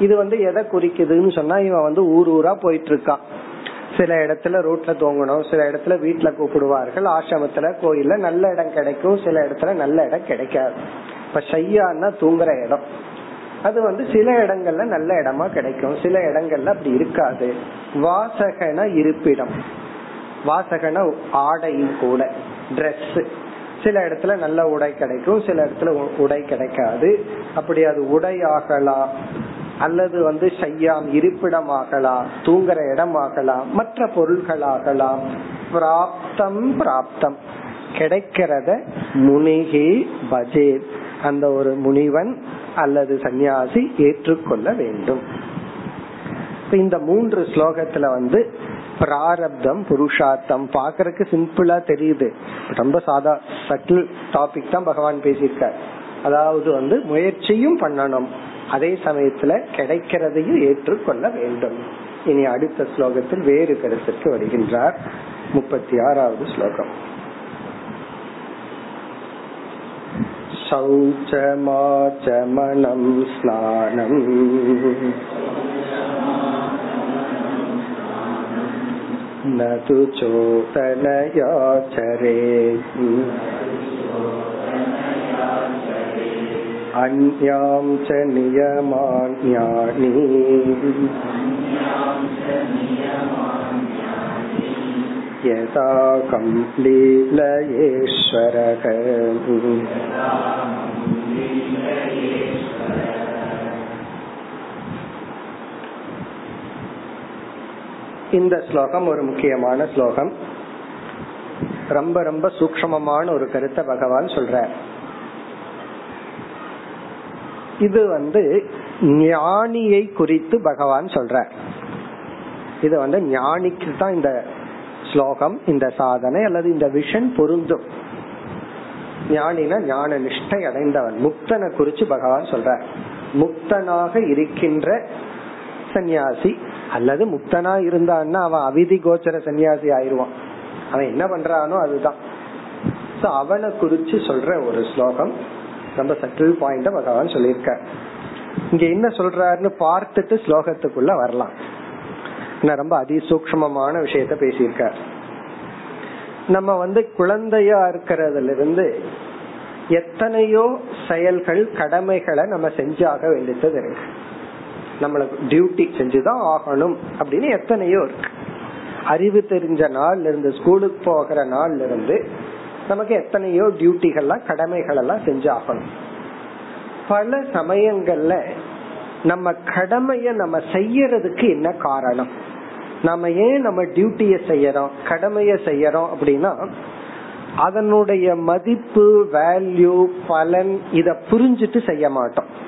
Speaker 1: இது வந்து எதை குறிக்குதுன்னு சொன்னா இவன் வந்து ஊர் ஊரா போயிட்டு இருக்கான் சில இடத்துல ரோட்ல தூங்கணும் சில இடத்துல வீட்டுல கூப்பிடுவார்கள் ஆசிரமத்துல கோயில்ல நல்ல இடம் கிடைக்கும் சில இடத்துல நல்ல இடம் கிடைக்காது. இப்ப சையான்னா தூங்குற இடம். அது வந்து சில இடங்கள்ல நல்ல இடமா கிடைக்கும் சில இடங்கள்ல அப்படி இருக்காது. வாசகன இருப்பிடம். வாசகன ஆடையும் கூட ட்ரெஸ் சில இடத்துல நல்ல உடை கிடைக்கும் சில இடத்துல உடை கிடைக்காது. அப்படி அது உடை ஆகலாம் அல்லது வந்து செய்யாம் இருப்பிடமாகலாம் தூங்குற இடமாகலாம் மற்ற பொருள்களாகலாம் பிராப்தம் பிராப்தம். கிடைக்கிறத முனிகி பஜே அந்த ஒரு முனிவன் அல்லது சந்நியாசி ஏற்றுக்கொள்ள வேண்டும். இந்த மூன்று ஸ்லோகத்துல வந்து பிராரப்தம் புருஷார்த்தம் பாக்குறதுக்கு சிம்பிளா தெரியுது ரொம்ப சாதா சட்டில் டாபிக் தான் பகவான் பேசியிருக்கார் அதாவது வந்து முயற்சியும் பண்ணணும் அதே சமயத்துல கிடைக்கிறதையும் ஏற்றுக்கொள்ள வேண்டும் இனி அடுத்த ஸ்லோகத்தில் வேறு கருத்திற்கு வருகின்றார் முப்பத்தி ஆறாவது ஸ்லோகம் शौचमाचमनं स्नानम् न तु चोदनयाचरेत् अन्यां च नियमान्यानि यदाकं लीलयेश्वरः இந்த ஸ்லோகம் ஒரு முக்கியமான ஸ்லோகம். ரொம்ப ரொம்ப சூக்மமான ஒரு கருத்தை பகவான் சொல்ற இது வந்து ஞானியை குறித்து பகவான் சொல்ற இது வந்து ஞானிக்கு தான் இந்த ஸ்லோகம் இந்த சாதனை அல்லது இந்த விஷன் பொருந்தும். ஞானினா ஞான நிஷ்டை அடைந்தவன் முக்தனை குறிச்சு பகவான் சொல்ற முக்தனாக இருக்கின்ற சன்னியாசி அல்லது முக்தனா இருந்தான்னா அவன் அவிதி கோச்சர சன்னியாசி ஆயிருவான் அவன் என்ன பண்றானோ அதுதான். அவனை குறிச்சு சொல்ற ஒரு ஸ்லோகம் ரொம்ப சட்டில் பாயிண்ட பகவான் சொல்லியிருக்க இங்க என்ன சொல்றாருன்னு பார்த்துட்டு ஸ்லோகத்துக்குள்ள வரலாம். ரொம்ப அதிசூக்மமான விஷயத்த பேசியிருக்கார். நம்ம வந்து குழந்தையா இருக்கிறதுல இருந்து எத்தனையோ செயல்கள் கடமைகளை நம்ம செஞ்சாக வேண்டியது இருக்கு. நம்மளுக்கு டியூட்டி செஞ்சுதான் ஆகணும் அப்படின்னு எத்தனையோ இருக்கு. அறிவு தெரிஞ்ச நாள்ல இருந்து ஸ்கூலுக்கு போகிற நாள்ல இருந்து நமக்கு எத்தனையோ டியூட்டிகள்லாம் கடமைகள் எல்லாம் செஞ்சாகணும். பல சமயங்கள்ல நம்ம கடமைய நம்ம செய்யறதுக்கு என்ன காரணம்? நம்ம ஏன் நம்ம டியூட்டிய செய்யறோம் கடமைய செய்யறோம் அப்படின்னா அதனுடைய மதிப்பு வேல்யூ பலன் இத புரிஞ்சிட்டு செய்ய மாட்டோம்.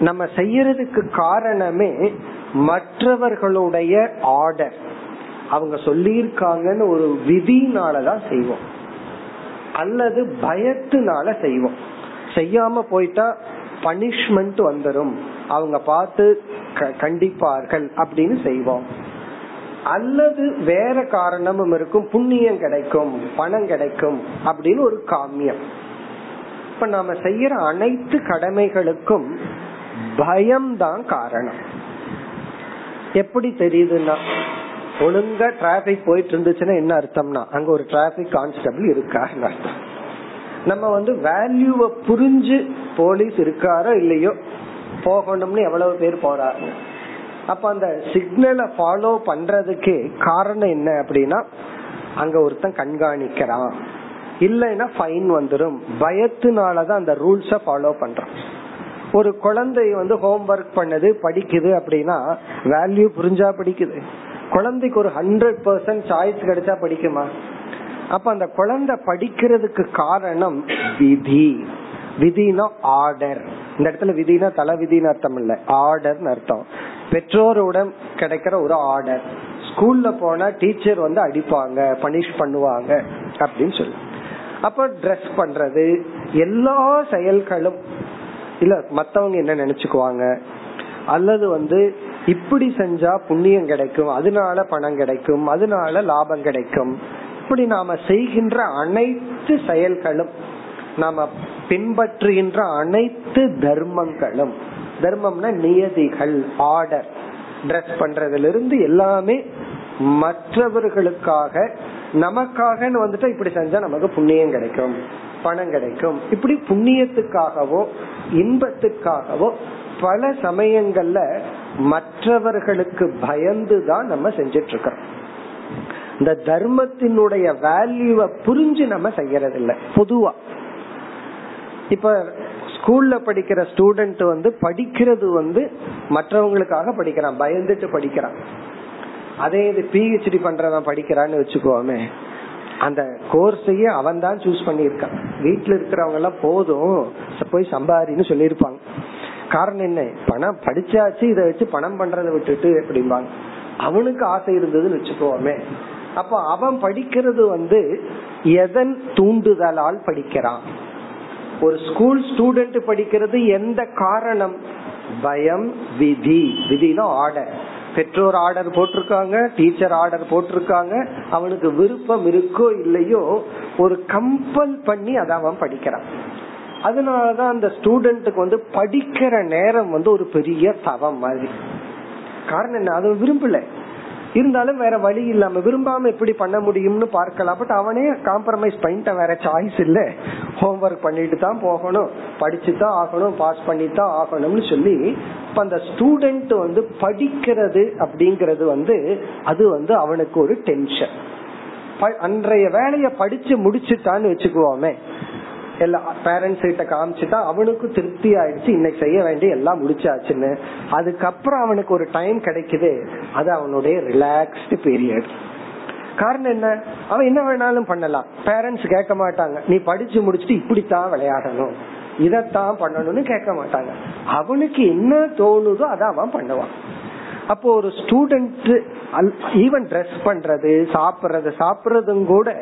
Speaker 1: நம்ம செய்யறதுக்கு காரணமே மற்றவர்களுடைய ஆர்டர் அவங்க சொல்லியிருக்காங்கன்னு ஒரு விதினாலதான் செய்வோம். அல்லது பயத்தினால செய்வோம். செய்யாம போயிட்டா பனிஷ்மெண்ட் வந்துடும் அவங்க பார்த்து கண்டிப்பார்கள் அப்படின்னு செய்வோம். அல்லது வேற காரணமும் இருக்கும். புண்ணியம் கிடைக்கும் பணம் கிடைக்கும் அப்படின்னு ஒரு காமியம். இப்ப நாம செய்யற அனைத்து கடமைகளுக்கும் பயம்தான் காரணம். எப்படி தெரியுதுன்னா ஒழுங்கா டிராபிக் போயிட்டு இருந்துச்சுன்னா என்ன அர்த்தம்னா அங்க ஒரு டிராபிக் கான்ஸ்டபிள் இருக்காருன்னு அர்த்தம். நம்ம வந்து வேல்யூவை புரிஞ்சு போலீஸ் இருக்காரோ இல்லையோ போகணும்னு எவ்வளவு பேர் போறாரு அப்ப அந்த சிக்னலை ஃபாலோ பண்றதுக்கு காரணம் என்ன அப்படின்னா அங்க ஒருத்தன் கண்காணிக்கிறான். இல்லைன்னா ஃபைன் வந்துடும் பயத்தினாலதான் அந்த ரூல்ஸ ஃபாலோ பண்றான் ஒரு குழந்தை வந்து ஹோம் ஒர்க் பண்ணுது படிக்குது அப்படின்னா வேல்யூ புரிஞ்சா படிக்குது. குழந்தைக்கு ஒரு ஹண்ட்ரட் பர்சன்ட் சாய்ஸ் கிடைச்சா படிக்குமா? அப்ப அந்த குழந்தை படிக்கிறதுக்கு காரணம் விதி. விதினா ஆர்டர் இந்த இடத்துல விதினா தலை விதின்னு அர்த்தம் இல்ல. ஆர்டர்னு அர்த்தம். பெற்றோருடன் கிடைக்கிற ஒரு ஆர்டர் ஸ்கூல்ல போனா டீச்சர் வந்து அடிப்பாங்க பனிஷ் பண்ணுவாங்க அப்படின்னு சொல்லி. அப்ப ட்ரெஸ் பண்றது எல்லா செயல்களும் இல்ல மத்தவங்க என்ன நினைச்சுக்குவாங்க? அல்லது வந்து இப்படி செஞ்சா புண்ணியம் கிடைக்கும் அதனால பணம் கிடைக்கும் அதனால லாபம் கிடைக்கும். இப்படி நாம செய்கின்ற அனைத்து செயல்களும் நாம பின்பற்றுகின்ற அனைத்து தர்மங்களும் தர்மம்னா நியதிகள் ஆர்டர் ட்ரெஸ் பண்றதுல இருந்து எல்லாமே மற்றவர்களுக்காக நமக்காகன்னு வந்துட்டு இப்படி செஞ்சா நமக்கு புண்ணியம் கிடைக்கும். பணம் கிடைக்கும். இப்படி புண்ணியத்துக்காகவோ இன்பத்துக்காகவோ பல சமயங்கள்ல மற்றவர்களுக்கு பயந்து தான் நம்ம செஞ்சிட்டு இருக்கிறோம் இந்த தர்மத்தினுடைய வேல்யூவை புரிஞ்சு நம்ம செய்யறது இல்லை பொதுவா. இப்ப ஸ்கூல்ல படிக்கிற ஸ்டூடெண்ட் வந்து படிக்கிறது வந்து மற்றவங்களுக்காக படிக்கிறான். பயந்துட்டு படிக்கிறான். அதே இது பிஹெச்டி பண்றவன் படிக்கிறான்னு வச்சுக்கோமே. அந்த கோர்ஸையே அவன் தான் சூஸ் பண்ணியிருக்கான். வீட்டுல இருக்கிறவங்க எல்லாம் போதும் போய் சம்பாரின்னு சொல்லியிருப்பாங்க. காரணம் என்ன? பணம் படிச்சாச்சு இதை வச்சு பணம் பண்றதை விட்டுட்டு அப்படிம்பாங்க. அவனுக்கு ஆசை இருந்ததுன்னு வச்சுக்கோமே. அப்ப அவன் படிக்கிறது வந்து எதன் தூண்டுதலால் படிக்கிறான்? ஒரு ஸ்கூல் ஸ்டூடெண்ட் படிக்கிறது எந்த காரணம்? பயம் விதி. விதினா ஆர்டர் பெற்றோர் ஆர்டர் போட்டிருக்காங்க டீச்சர் ஆர்டர் போட்டிருக்காங்க அவனுக்கு விருப்பம் இருக்கோ இல்லையோ ஒரு கம்பல் பண்ணி அதை அவன் படிக்கிறான். அதனாலதான் அந்த ஸ்டூடெண்ட்டுக்கு வந்து படிக்கிற நேரம் வந்து ஒரு பெரிய தவம் மாதிரி. காரணம் என்ன? அது விரும்பல. இருந்தாலும் வேற வழி இல்லாம விரும்பாம எப்படி பண்ண முடியும்னு பார்க்கலாம். பட் அவனே காம்ப்ரமைஸ் பண்ணிட்ட வேற சாய்ஸ் இல்ல. ஹோம்ஒர்க் பண்ணிட்டு தான் போகணும். படிச்சு தான் ஆகணும் பாஸ் பண்ணி தான் ஆகணும்னு சொல்லி இப்ப அந்த ஸ்டூடெண்ட் வந்து படிக்கிறது அப்படிங்கறது வந்து அது வந்து அவனுக்கு ஒரு டென்ஷன் அன்றைய வேலையை படிச்சு முடிச்சுட்டான்னு வச்சுக்குவோமே. எல்லா பேரண்ட்ஸ் கிட்ட காமிச்சுட்டா அவனுக்கு திருப்தி ஆயிடுச்சு. இன்னைக்கு செய்ய வேண்டிய எல்லாம் முடிச்சாச்சுன்னு. அதுக்கப்புறம் அவனுக்கு ஒரு டைம் கிடைக்குது. அது அவனுடைய ரிலாக்ஸ்டு பீரியட் காரணம் என்ன? அவன் என்ன வேணாலும் பண்ணலாம். பேரண்ட்ஸ் கேட்க மாட்டாங்க. நீ படிச்சு முடிச்சுட்டு இப்படித்தான் விளையாடணும். இதத்தான் பண்ணணும்னு கேட்க மாட்டாங்க. அவனுக்கு என்ன தோணுதோ அதை அவன் பண்ணுவான். அப்போ ஒரு ஸ்டூடெண்ட் ஈவன் ட்ரெஸ் பண்றது சாப்பிடுறது சாப்பிடுறதும் கூட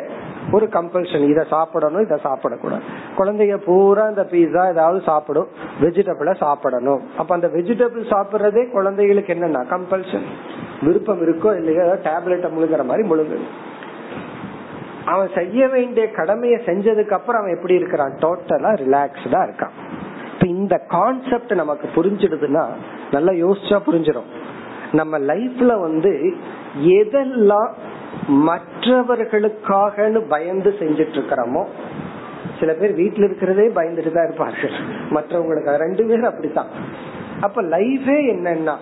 Speaker 1: ஒரு கம்பல்ஷன் இதை சாப்பிடணும் இதை சாப்பிடக்கூடாது. குழந்தைய பூரா இந்த பீஸா ஏதாவது சாப்பிடும் வெஜிடபிள சாப்பிடணும். அப்ப அந்த வெஜிடபிள் சாப்பிடுறதே குழந்தைகளுக்கு என்னன்னா கம்பல்ஷன் விருப்பம் இருக்கோ இல்லையோ டேப்லெட்டை முழுங்குற மாதிரி முழுங்கு அவன் செய்ய வேண்டிய கடமையை செஞ்சதுக்கு அப்புறம் அவன் எப்படி இருக்கிறான்? டோட்டலா ரிலாக்ஸ்டா இருக்கான். இப்ப இந்த கான்செப்ட் நமக்கு புரிஞ்சிடுதுன்னா நல்லா யோசிச்சா புரிஞ்சிடும் நம்ம லைஃப்ல வந்து எதெல்லாம் மற்றவர்களுக்காக பயந்து செஞ்சிட்டு இருக்கிறோமோ சில பேர் வீட்டுல இருக்கிறதே பயந்துட்டு தான் இருப்பார்கள் மற்றவங்களுக்கு ரெண்டு பேரும் அப்படித்தான். அப்ப லைஃபே என்னன்னா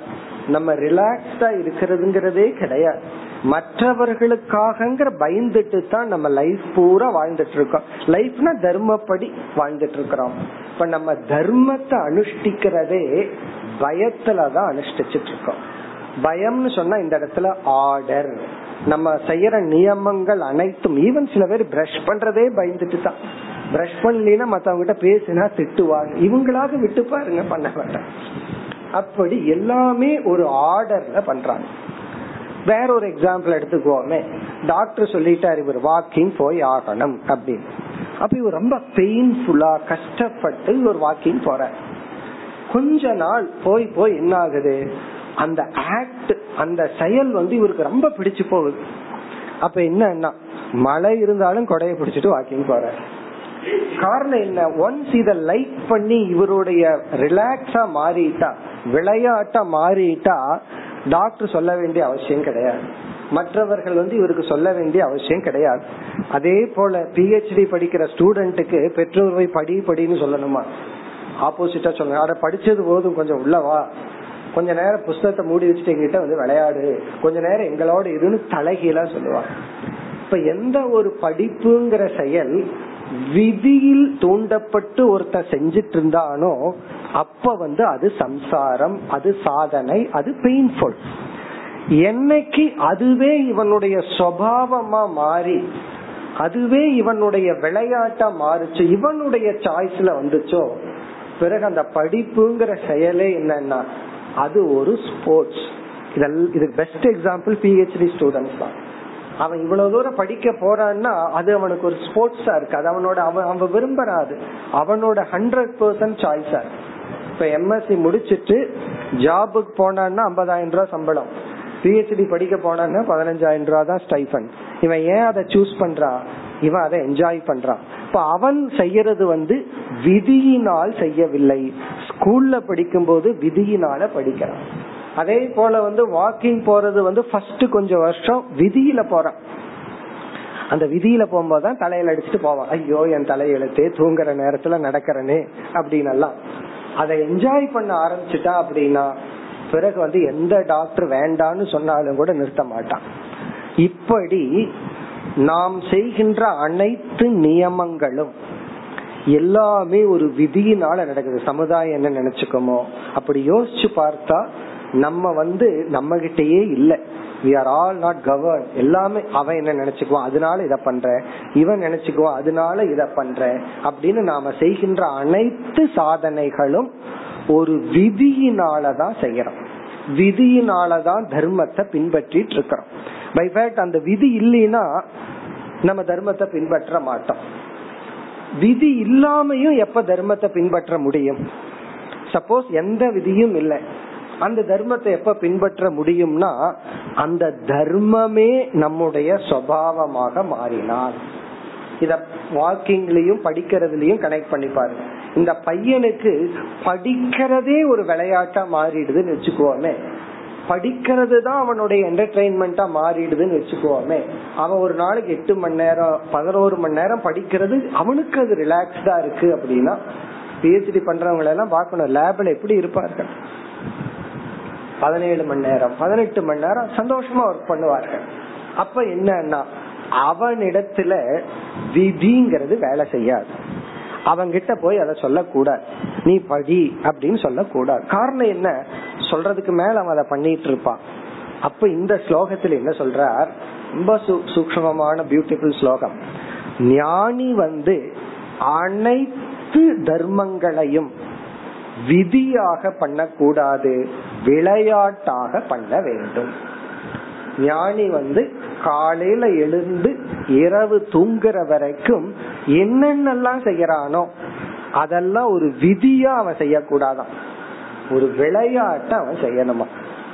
Speaker 1: நம்ம ரிலாக்ஸ்டா இருக்கிறதுங்கிறதே கிடையாது. மற்றவர்களுக்காகங்கிற பயந்துட்டு தான் நம்ம லைஃப் பூரா வாழ்ந்துட்டு இருக்கோம் லைஃப்னா தர்மப்படி வாழ்ந்துட்டு இருக்கிறோம் இப்ப நம்ம தர்மத்தை அனுஷ்டிக்கிறதே பயத்துலதான் அனுஷ்டிச்சிட்டு இருக்கோம் பயம்னு சொன்னா இந்த இடத்துல ஆர்டர் நம்ம செய்யற நியமங்கள் அனைத்தும் ஈவன் சில பேர் பிரஷ் பண்றதே பயந்துட்டு தான் பிரஷ் பண்ணலாம் மத்தவங்க கிட்ட பேசினா திட்டுவாங்க. இவங்களாக விட்டு பாருங்க பண்ண மாட்டேன் அப்படி எல்லாமே ஒரு ஆர்டர்ல பண்றாங்க. வேற ஒரு எக்ஸாம்பிள் எடுத்துக்கோமே டாக்டர் சொல்லிட்டாரு இவர் வாக்கிங் போய் ஆகணும் அப்படின்னு. அப்ப இவர் ரொம்ப பெயின்ஃபுல்லா கஷ்டப்பட்டு இவர் வாக்கிங் போற கொஞ்ச நாள் போய் போய் என்ன ஆகுது அந்த ஆக்ட் அந்த செயல் வந்து இவருக்கு ரொம்ப பிடிச்சு போகுது. அப்ப என்னன்னா மழை இருந்தாலும் கொடைய பிடிச்சிட்டு வாக்கிங் போற காரணம் என்ன? ஒன்ஸ் இத லைக் பண்ணி இவருடைய ரிலாக்ஸா மாறிட்டா விளையாட்டா மாறிட்டா டாக்டர் சொல்ல வேண்டிய அவசியம் கிடையாது. மற்றவர்கள் வந்து இவருக்கு சொல்ல வேண்டிய அவசியம் கிடையாது. அதே போல பிஹெச்டி படிக்கிற ஸ்டூடெண்ட்டுக்கு பெற்றோர் படி படின்னு சொல்லணுமா? ஆப்போசிட்டா சொல்லுங்க. அட படிச்சது போதும் கொஞ்சம் உள்ளவா கொஞ்ச நேரம் புஸ்தகத்தை மூடி வச்சுட்டு எங்கிட்ட வந்து விளையாடு. கொஞ்ச நேரம் எங்களோட இருன்னு தலைகீழா சொல்லுவாங்க. இப்ப எந்த ஒரு படிப்புங்கிற செயல் விதியில் தூண்டப்பட்டு ஒருத்த செஞ்சிட்டு இருந்தானோ அப்ப வந்து அது சம்சாரம் அது சாதனை அது பெயின்ஃபுல் என்னைக்கு அதுவே இவனுடைய சுவாவமா மாறி அதுவே இவனுடைய விளையாட்டா மாறுச்சு இவனுடைய சாய்ஸ்ல வந்துச்சோ பிறகு அந்த படிப்புங்கிற செயலே என்னன்னா அது ஒரு ஸ்போர்ட்ஸ் இதுக்கு பெஸ்ட் எக்ஸாம்பிள் பிஹெச்டி ஸ்டூடெண்ட்ஸ் தான். அவன் இவ்வளவு தூரம் படிக்க போறான்னா அது அவனுக்கு ஒரு ஸ்போர்ட்ஸா இருக்கு. அது அவனோட அவன் அவன் விரும்புறாது. அவனோட ஹண்ட்ரட் பர்சன்ட் சாய்ஸா இருக்கு. இப்ப எம்எஸ்சி முடிச்சிட்டு ஜாபுக்கு போனான்னா ஐம்பதாயிரம் ரூபாய் சம்பளம். பிஹெச்டி படிக்க போனான்னா பதினஞ்சாயிரம் ரூபாய் தான் ஸ்டைஃபன் இவன் ஏன் அதை சூஸ் பண்றான் இவன் அதை என்ஜாய் பண்றான். இப்ப அவன் செய்யறது வந்து விதியினால் செய்யவில்லை. ஸ்கூல்ல படிக்கும் போது விதியினால படிக்கிறான். அதே போல வந்து வாக்கிங் போறது வந்து ஃபர்ஸ்ட் கொஞ்சம் வருஷம் விதியில போறான். அந்த விதியில போகும்போது தான் தலையில அடிச்சுட்டு போவான். ஐயோ என் தலையெழுத்து தூங்குற நேரத்துல நடக்கிறனே அப்படின்னு எல்லாம் அதை என்ஜாய் பண்ண ஆரம்பிச்சுட்டா அப்படின்னா பிறகு வந்து எந்த டாக்டர் வேண்டான்னு சொன்னாலும் கூட நிறுத்த மாட்டான். இப்படி நாம் செய்கின்ற அனைத்து நியமங்களும் எல்லாமே ஒரு விதியினால நடக்குது. சமுதாயம் என்ன நினைச்சுக்கோமோ? அப்படி யோசிச்சு பார்த்தா நம்ம வந்து நம்ம கிட்டயே இல்ல. We are all not govern எல்லாமே அவன் என்ன நினைச்சுக்குவான்? அதனால இத பண்ற. இவன் நினைச்சுக்குவான்? அதனால இத பண்ற. அப்படின்னு நாம செய்கின்ற அனைத்து சாதனைகளும் ஒரு விதியினாலதான் செய்யறோம். விதியினாலதான் தர்மத்தை பின்பற்றிட்டு இருக்கிறோம் பை ஃபேக்ட் அந்த விதி இல்லைன்னா நம்ம தர்மத்தை பின்பற்ற மாட்டோம். விதி இல்லாமையும் எப்ப தர்மத்தை பின்பற்ற முடியும்? சப்போஸ் எந்த விதியும் இல்லை. அந்த தர்மத்தை எப்ப பின்பற்ற முடியும்னா அந்த தர்மமே நம்முடைய சுவாவமாக மாறினால். இத வாக்கிங்லயும் படிக்கிறதுலயும் கனெக்ட் பண்ணி பாருங்க. இந்த பையனுக்கு படிக்கிறதே ஒரு விளையாட்டா மாறிடுதுன்னு வச்சுக்கோமே. படிக்கிறது தான் அவனுடைய என்டர்டைன்மெண்டா மாறிடுதுன்னு வச்சுக்கோமே. அவன் ஒரு நாளைக்கு எட்டு மணி நேரம் பதினோரு மணி நேரம் படிக்கிறது அவனுக்கு அது ரிலாக்ஸ்டா இருக்கு அப்படின்னா பிஹெச்டி பண்றவங்க எல்லாம் பார்க்கணும். லேப்ல எப்படி இருப்பார்கள்? பதினேழு மணி நேரம் பதினெட்டு மணி நேரம் சந்தோஷமா ஒர்க் பண்ணுவார்கள். அப்ப என்னன்னா அவனிடத்துல விதிங்கிறது வேலை செய்யாது. அவங்கிட்ட போய் அதை சொல்லக்கூடாது. நீ படி அப்படின்னு சொல்லக்கூடாது. காரணம் என்ன? சொல்றதுக்கு மேல அவன் அதை பண்ணிட்டு இருப்பான். அப்ப இந்த ஸ்லோகத்துல என்ன சொல்றார்? ரொம்ப சூக்மமான பியூட்டிஃபுல் ஸ்லோகம். ஞானி வந்து அனைத்து தர்மங்களையும் விதியாக பண்ணக்கூடாது விளையாட்டாக பண்ண வேண்டும். ஞானி வந்து காலையில எழுந்து இரவு தூங்குற வரைக்கும் என்னென்னலாம் செய்யறானோ அதெல்லாம் ஒரு விதியா அவன் செய்யக்கூடாதான். ஒரு விளையாட்ட அவன் செய்யணுமா?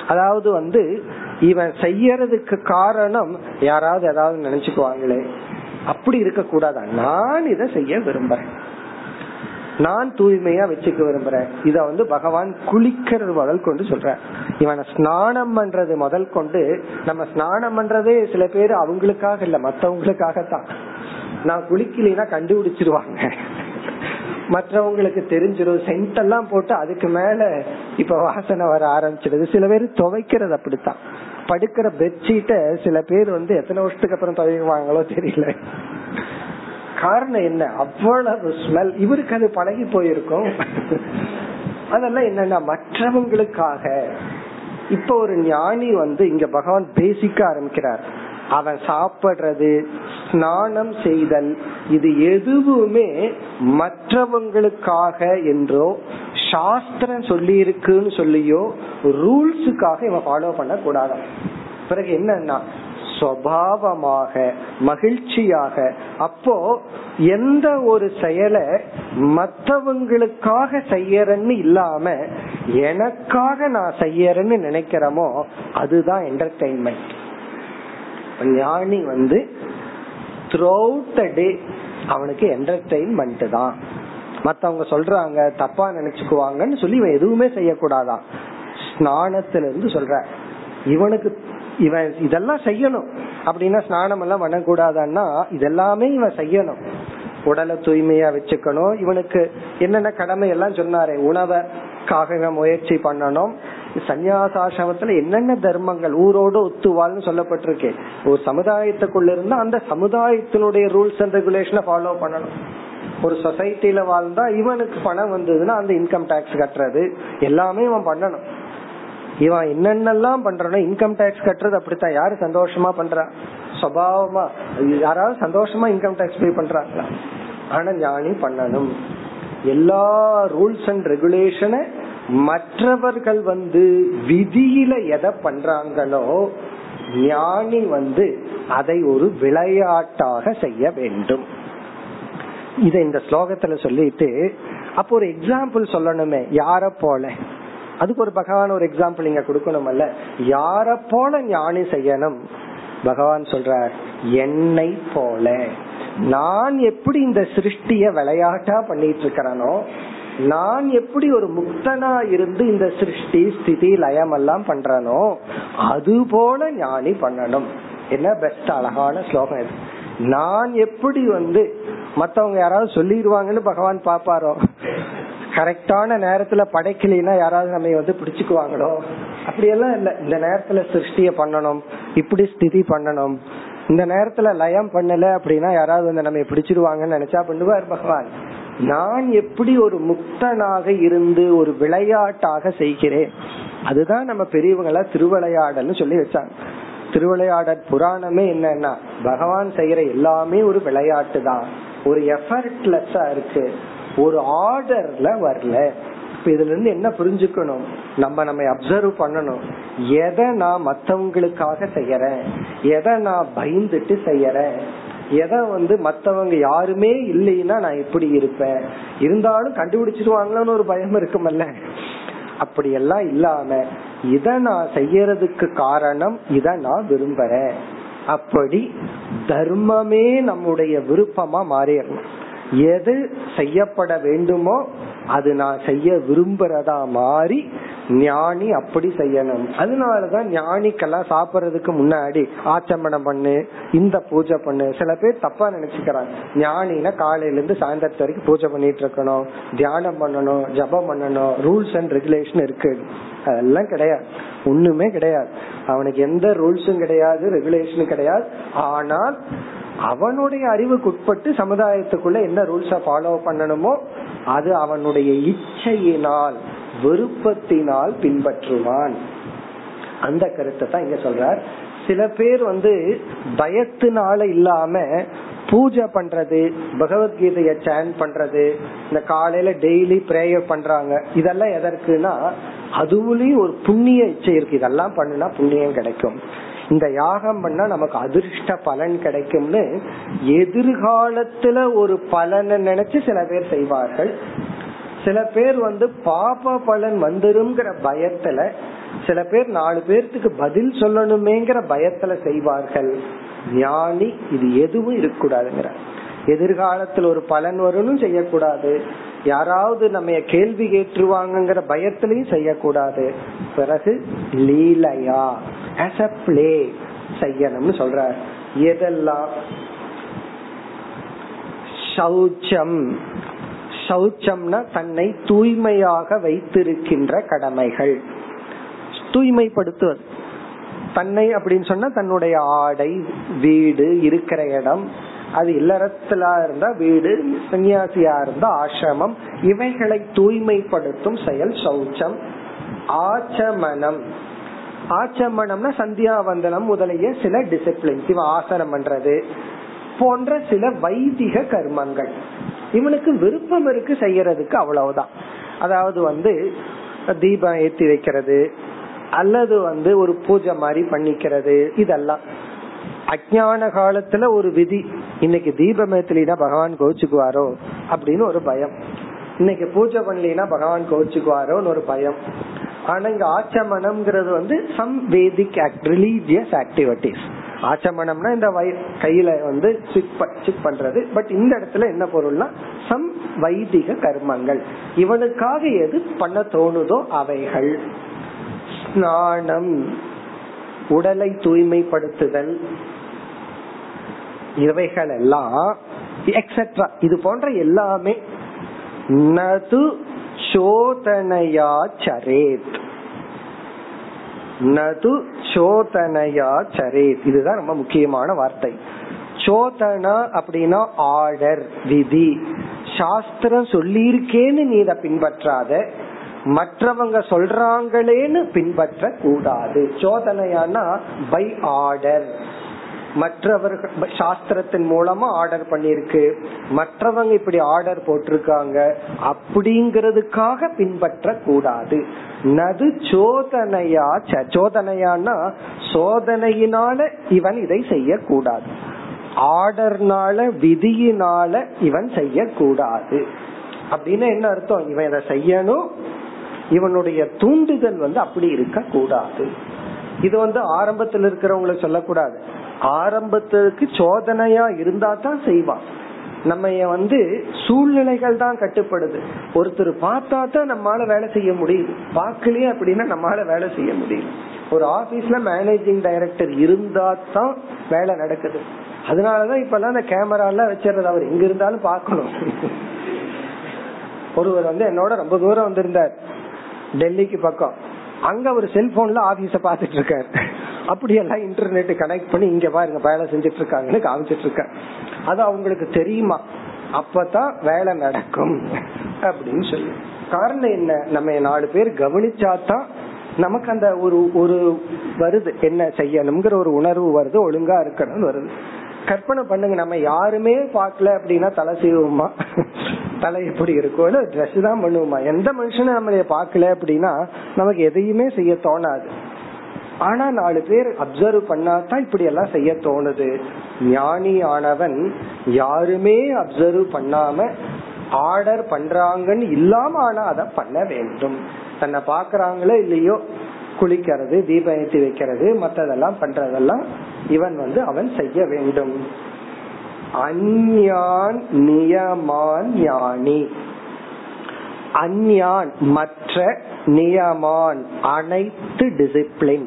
Speaker 1: அதாவது வந்து இவன் செய்யறதுக்கு காரணம் யாராவது ஏதாவது நினைச்சுக்குவாங்களே. அப்படி இருக்க கூடாதா நான் இதை செய்ய விரும்புறேன். நான் தூய்மையா வச்சுக்க விரும்புறேன். இத வந்து பகவான் குளிக்கிறது முதல் கொண்டு சொல்ற இவனை ஸ்நானம் பண்றது முதல் கொண்டு நம்ம ஸ்நானம் பண்றதே சில பேர் அவங்களுக்காக இல்ல மத்தவங்களுக்காகத்தான். நான் குளிக்கலைன்னா கண்டுபிடிச்சிருவாங்க. மற்றவங்களுக்கு தெரிஞ்சிடும் சென்ட் எல்லாம் போட்டு அதுக்கு மேல இப்ப வாசனை வர ஆரம்பிச்சிடுது. சில பேர் துவைக்கிறது அப்படித்தான். படுக்கிற பெட்ஷீட்ட சில பேர் வந்து எத்தனை வருஷத்துக்கு அப்புறம் துவைக்குவாங்களோ தெரியல. காரணம் என்ன? அவ்வளவு ஸ்மெல் இவருக்கு அது பழகி போயிருக்கும். அதெல்லாம் என்னன்னா மற்றவங்களுக்காக. இப்ப ஒரு ஞானி வந்து இங்க பகவான் பேசிக்க ஆரம்பிக்கிறார். அவன் சாப்பிடுறது ஸ்நானம் செய்தல் இது எதுவுமே மற்றவங்களுக்காக என்றோ சாஸ்திரம் சொல்லி இருக்குன்னு சொல்லியோ ரூல்ஸுக்காக இவன் ஃபாலோ பண்ண கூடாது பிறகு என்னன்னா சுவாவமாக மகிழ்ச்சியாக. அப்போ எந்த ஒரு செயலை மற்றவங்களுக்காக செய்யறன்னு இல்லாம எனக்காக நான் செய்யறேன்னு நினைக்கிறோமோ அதுதான் என்டர்டைன்மெண்ட் ஞானி வந்து த்ரூ த டே அவனுக்கு என்டர்டைன்மெண்ட் தான். மத்தவங்க சொல்றாங்க தப்பா நினைச்சுக்குவாங்கன்னு சொல்லி இவன் எதுவுமே செய்யக்கூடாதான். ஸ்நானத்துல இருந்து சொல்ற இவனுக்கு இவன் இதெல்லாம் செய்யணும். அப்படின்னா ஸ்நானம் எல்லாம் பண்ணக்கூடாதான்னா இதெல்லாமே இவன் செய்யணும். உடலை தூய்மையா வச்சுக்கணும். இவனுக்கு என்னென்ன கடமை எல்லாம் சொன்னாரே உணவைக்காக இவன் முயற்சி பண்ணணும். சன்னியாசாசிரமத்துல என்னென்ன தர்மங்கள் ஊரோடு ஒத்துவாள்னு சொல்லப்பட்டிருக்கு. ஒரு சமுதாயத்துக்குள்ள இருந்தா அந்த சமுதாயத்தினுடைய ரூல்ஸ் அண்ட் ரெகுலேஷனை ஃபாலோ பண்ணணும். ஒரு சொசைட்டில வாழ்ந்தா இவனுக்கு பணம் வந்ததுன்னா அந்த இன்கம் டாக்ஸ் கட்டுறது. எல்லாமே இவன் பண்ணணும். இவன் என்னென்னலாம் பண்றானோ இன்கம் டாக்ஸ் கட்டுறது அப்படித்தான். யாரு சந்தோஷமா பண்றா? சுவாவமா யாராவது சந்தோஷமா இன்கம் டாக்ஸ் பே பண்றாங்களா? ஆனா ஞானி பண்ணணும். எல்லா ரூல்ஸ் அண்ட் ரெகுலேஷனை மற்றவர்கள் வந்து விதியில எதை பண்றாங்களோ ஞானி வந்து அதை ஒரு விளையாட்டாக செய்ய வேண்டும். இதை இந்த ஸ்லோகத்துல சொல்லிட்டு அப்போ ஒரு எக்ஸாம்பிள் சொல்லணுமே. யார போல? அதுக்கு ஒரு பகவான் ஒரு எக்ஸாம்பிள் இங்க கொடுக்கணும்ல யார போல ஞானி செய்யணும்? பகவான் சொல்றார் என்னை போல. நான் எப்படி இந்த சிருஷ்டிய விளையாட்டா பண்ணிட்டு இருக்கிறனோ நான் எப்படி ஒரு முக்தனா இருந்து இந்த சிருஷ்டி ஸ்திதி லயம் எல்லாம் பண்றனோ அது போல ஞானி பண்ணணும். என்ன பெஸ்ட் அழகான ஸ்லோகம் இது. நான் எப்படி வந்து மத்தவங்க யாராவது சொல்லிடுவாங்கன்னு பகவான் பாப்பாரோ? கரெக்டான நேரத்துல படைக்கலைன்னா யாராவது நம்ம வந்து பிடிச்சுக்குவாங்களோ? அப்படியெல்லாம் இல்ல. இந்த நேரத்துல சிருஷ்டிய பண்ணணும் இப்படி ஸ்திதி பண்ணணும். இந்த நேரத்துல லயம் பண்ணல அப்படின்னா யாராவது வந்து நம்ம பிடிச்சிருவாங்கன்னு நினைச்சா பண்ணுவார் பகவான். நான் எப்படி ஒரு முக்தனாக இருந்து ஒரு விளையாட்டாக செய்கிறேன்? அதுதான் நம்ம பெரியவங்களா திருவிளையாடல்னு சொல்லி வச்சாங்க. திருவிளையாடல் புராணமே என்னன்னா பகவான் செய்யற எல்லாமே ஒரு விளையாட்டு தான் ஒரு எஃபர்ட்லெஸ்ஸா இருக்கு. ஒரு ஆர்டர்ல வரல. இப்ப இதுல இருந்து என்ன புரிஞ்சுக்கணும்? நம்ம நம்ம அப்சர்வ் பண்ணணும். எதை நான் மத்தவங்களுக்காக செய்யறேன்? எதை நான் பயந்துட்டு செய்யறேன்? எதை வந்து மத்தவங்க யாருமே இல்லைன்னா நான் எப்படி இருப்பேன்? இருந்தாலும் கண்டுபிடிச்சிருவாங்களோன்னு ஒரு பயம் இருக்குமல்ல? அப்படி எல்லாம் இல்லாம இத நான் செய்யறதுக்கு காரணம் இத நான் விரும்புறேன். அப்படி தர்மமே நம்முடைய விருப்பமா மாறிடணும். எது செய்யப்பட வேண்டுமோ அது நான் செய்ய விரும்புறதா மாறி ஞானி அப்படி செய்யணும். அதனாலதான் ஞானிக்கெல்லாம் சாப்பிடுறதுக்கு முன்னாடி ஆச்சமனம் பண்ணு இந்த பூஜை பண்ணு. சில பேர் தப்பா நினைச்சுக்கிறாங்க. ஞானின காலையில இருந்து சாயந்தரத்து வரைக்கும் பூஜை பண்ணிட்டு இருக்கணும் தியானம் பண்ணணும் ஜபம் பண்ணணும் ரூல்ஸ் அண்ட் ரெகுலேஷன் இருக்கு. அதெல்லாம் கிடையாது. ஒண்ணுமே கிடையாது. அவனுக்கு எந்த ரூல்ஸும் கிடையாது ரெகுலேஷனும் கிடையாது. ஆனால் அவனுடைய அறிவுக்குட்பட்டு சமுதாயத்துக்குள்ள என்ன ரூல்ஸ ஃபாலோ பண்ணணுமோ அது அவனுடைய இச்சையினால் விருப்பத்தினால் பின்பற்றுவான். அந்த கருத்தை தான் இங்க சொல்றார். சில பேர் வந்து பயத்தினால இல்லாம பூஜை பண்றது பகவத்கீதைய சேன் பண்றது இந்த காலையில டெய்லி பிரேயர் பண்றாங்க. இதெல்லாம் எதற்குனா அதுவுலயும் ஒரு புண்ணிய இச்சை இருக்கு. இதெல்லாம் பண்ணுனா புண்ணியம் கிடைக்கும். இந்த யாகம் பண்ணா நமக்கு அதிர்ஷ்ட பலன் கிடைக்கும்னு எதிர்காலத்துல ஒரு பலனை நினைச்சு சில பேர் செய்வார்கள். சில பேர் வந்து பாப பலன் வந்துருங்கிற பயத்துல சில பேர் நாலு பேர்த்துக்கு பதில் சொல்லணுமேங்கிற பயத்துல செய்வார்கள். ஞானி இது எதுவும் இருக்கக்கூடாதுங்கிற. எதிர்காலத்துல ஒரு பலன் வரும்னு செய்யக்கூடாது. யாராவது நம்ம கேள்வி கேட்டுருவாங்கிற பயத்திலையும் செய்யக்கூடாது. பிறகு லீலையா ஆஸ் அ பிளே செய்யணும்னு சொல்றார். எதெல்லாம்? சௌச்சம் சௌச்சம்னா தன்னை தூய்மையாக வைத்திருக்கின்ற கடமைகள். தூய்மைப்படுத்துவது. தன்னை அப்படின்னு சொன்னா தன்னுடைய ஆடை வீடு இருக்கிற இடம் அது இல்லறத்திலா இருந்தா வீடு சன்னியாசியா இருந்தா ஆசிரமம். இவைகளை தூய்மைப்படுத்தும் செயல் சௌச்சம். ஆச்சமனம். ஆச்சமனம்னா சந்தியாவந்தனம் முதலிய சில டிசிப்ளின்ஸ் இவன் ஆசனம் பண்றது போன்ற சில வைதிக கர்மங்கள். இவனுக்கு விருப்பம் இருக்கு செய்யறதுக்கு அவ்வளவுதான். அதாவது வந்து தீபம் ஏத்தி வைக்கிறது அல்லது வந்து ஒரு பூஜை மாதிரி பண்ணிக்கிறது இதெல்லாம். அஜான காலத்துல ஒரு விதி. இன்னைக்கு தீபம் ஏத்தலினா பகவான் கோச்சுக்குவாரோ அப்படின்னு ஒரு பயம். இன்னைக்கு பூஜை பண்ணலினா பகவான் கோச்சுக்குவாரோன்னு ஒரு பயம். ஆனா இங்க ஆச்சமனம்ங்கிறது வந்து சம் வேதிக் ரிலீஜியஸ் ஆக்டிவிட்டிஸ் ஆச்சமனம்னா இந்த வய கையில வந்து சிக் பண்றது. பட் இந்த இடத்துல என்ன பொருள்னா சம் வைதிக கர்மங்கள். இவனுக்காக எது பண்ண தோணுதோ அவைகள். ஸ்நானம் உடலை தூய்மைப்படுத்துதல் இவைகள் எல்லாம் எக்ஸெட்ரா இது போன்ற எல்லாமே நது சோதனையா சரேத். நது சோதனையா சரேத். இதுதான் ரொம்ப முக்கியமான வார்த்தை. சோதனா அப்படின்னா ஆர்டர் விதி. சாஸ்திரம் சொல்லியிருக்கேன்னு நீ இதை பின்பற்றாத. மற்றவங்க சொல்றாங்களேன்னு பின்பற்ற கூடாது சோதனையானா பை ஆர்டர் மற்றவர்கள் சாஸ்திரத்தின் மூலமா ஆர்டர் பண்ணிருக்கு மற்றவங்க இப்படி ஆர்டர் போட்டிருக்காங்க. அப்படிங்கறதுக்காக பின்பற்ற கூடாது நது சோதனையா சோதனையானா சோதனையினால இவன் இதை செய்யக்கூடாது. ஆர்டர்னால விதியினால இவன் செய்யக்கூடாது. அப்படின்னு என்ன அர்த்தம்? இவன் இதை செய்யணும். இவனுடைய தூண்டுதல் வந்து அப்படி இருக்க கூடாது இது வந்து ஆரம்பத்தில் இருக்கிறவங்களுக்கு சொல்லக்கூடாது. ஆரம்பத்துக்கு சோதனையா இருந்தா தான் செய்வான் நம்ம வந்து சூழ்நிலைகள் தான் கட்டுப்படுது. ஒருத்தர் பார்த்தா தான் நம்மளால வேலை செய்ய முடியுது. பார்க்கலையே அப்படின்னா நம்மளால வேலை செய்ய முடியும் ஒரு ஆபீஸ்ல மேனேஜிங் டைரக்டர் இருந்தா தான் வேலை நடக்குது. அதனாலதான் இப்ப எல்லாம் அந்த கேமரா எல்லாம் வச்சிருந்தது அவர் எங்க இருந்தாலும் பாக்கணும் ஒருவர் வந்து என்னோட ரொம்ப தூரம் வந்திருந்தார். டெல்லிக்கு பக்கம். அங்க ஒரு செல்போன்ல ஆபீஸ பாத்துட்டு இருக்காரு அப்படியெல்லாம் இன்டர்நெட் கனெக்ட் பண்ணி இங்க பாருங்க வேலை செஞ்சுட்டு இருக்காங்கன்னு காமிச்சிட்டு இருக்க அது அவங்களுக்கு தெரியுமா? அப்பதான் வேலை நடக்கும் அப்படின்னு சொல்லி. காரணம் என்ன? நம்ம நாலு பேர் கவனிச்சாதான் நமக்கு அந்த ஒரு ஒரு வருது. என்ன செய்யணுங்கிற ஒரு உணர்வு வருது ஒழுங்கா இருக்கணும்னு வருது. கற்பனை பண்ணுங்க நம்ம யாருமே பார்க்கல அப்படின்னா தலை செய்வோமா தலை எப்படி இருக்கும் ட்ரெஸ் தான் பண்ணுவோமா? எந்த மனுஷனும் நம்மளைய பாக்கல அப்படின்னா நமக்கு எதையுமே செய்ய தோணாது. ஆனா நாலு பேர் அப்சர்வ் பண்ணாதான் இப்படி எல்லாம் செய்ய தோணுது. ஞானி ஆனவன் யாருமே அப்சர்வ் பண்ணாம ஆர்டர் பண்றாங்கன்னு இல்லாம ஆனா அதை பண்ண வேண்டும். தன்னை பாக்குறாங்களோ இல்லையோ குளிக்கிறது தீபம் ஏற்றி வைக்கிறது மற்றதெல்லாம் பண்றதெல்லாம் இவன் வந்து அவன் செய்ய வேண்டும். அந்யான் நியமான் ஞானி. அந்யான் மற்ற நியமான் அனைத்து டிசிப்ளின்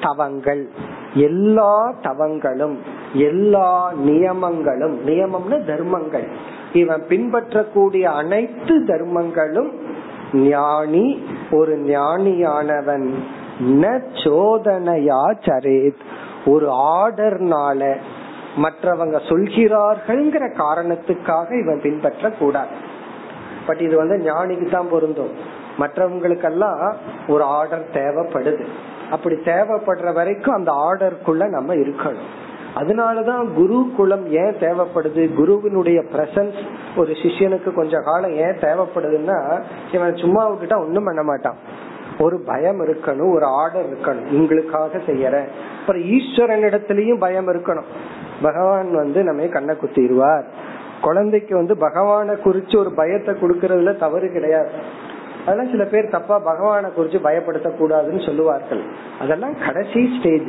Speaker 1: தவங்கள். எல்லா தவங்களும் எல்லா நியமங்களும் நியமம்னு தர்மங்கள். இவன் பின்பற்றக்கூடிய அனைத்து தர்மங்களும் ஞானி. ஒரு ஞானியானவன் ந சோதனையா சரேத். ஒரு ஆர்டர்னால மற்றவங்க சொல்கிறார்கள்ங்கிற காரணத்துக்காக இவன் பின்பற்ற கூடாது பட் இது வந்து ஞானிக்கு தான் பொருந்தும். மற்றவங்களுக்கெல்லாம் ஒரு ஆர்டர் தேவைப்படுது. அப்படி தேவைப்படுற வரைக்கும் அந்த ஆர்டருக்குள்ள நம்ம இருக்கணும். அதனாலதான் குரு குலம் ஏன் தேவைப்படுது? குருவினுடைய பிரசன்ஸ் ஒரு சிஷியனுக்கு கொஞ்ச காலம் ஏன் தேவைப்படுதுன்னா இவன் சும்மா விட்டுட்டா ஒண்ணும் பண்ண மாட்டான். ஒரு பயம் இருக்கணும் ஒரு ஆர்டர் இருக்கணும். உங்களுக்காக செய்யற. அப்புறம் ஈஸ்வரன் இடத்துலயும் பயம் இருக்கணும். பகவான் வந்து நம்ம கண்ணை குத்திடுவார். குழந்தைக்கு வந்து பகவானை குறிச்சு ஒரு பயத்தை கொடுக்கறதுல தவறு கிடையாது. அதெல்லாம் சில பேர் தப்பா பகவான குறிச்சு பயப்படுத்த கூடாதுன்னு சொல்லுவார்கள். அதெல்லாம் கடைசி ஸ்டேஜ்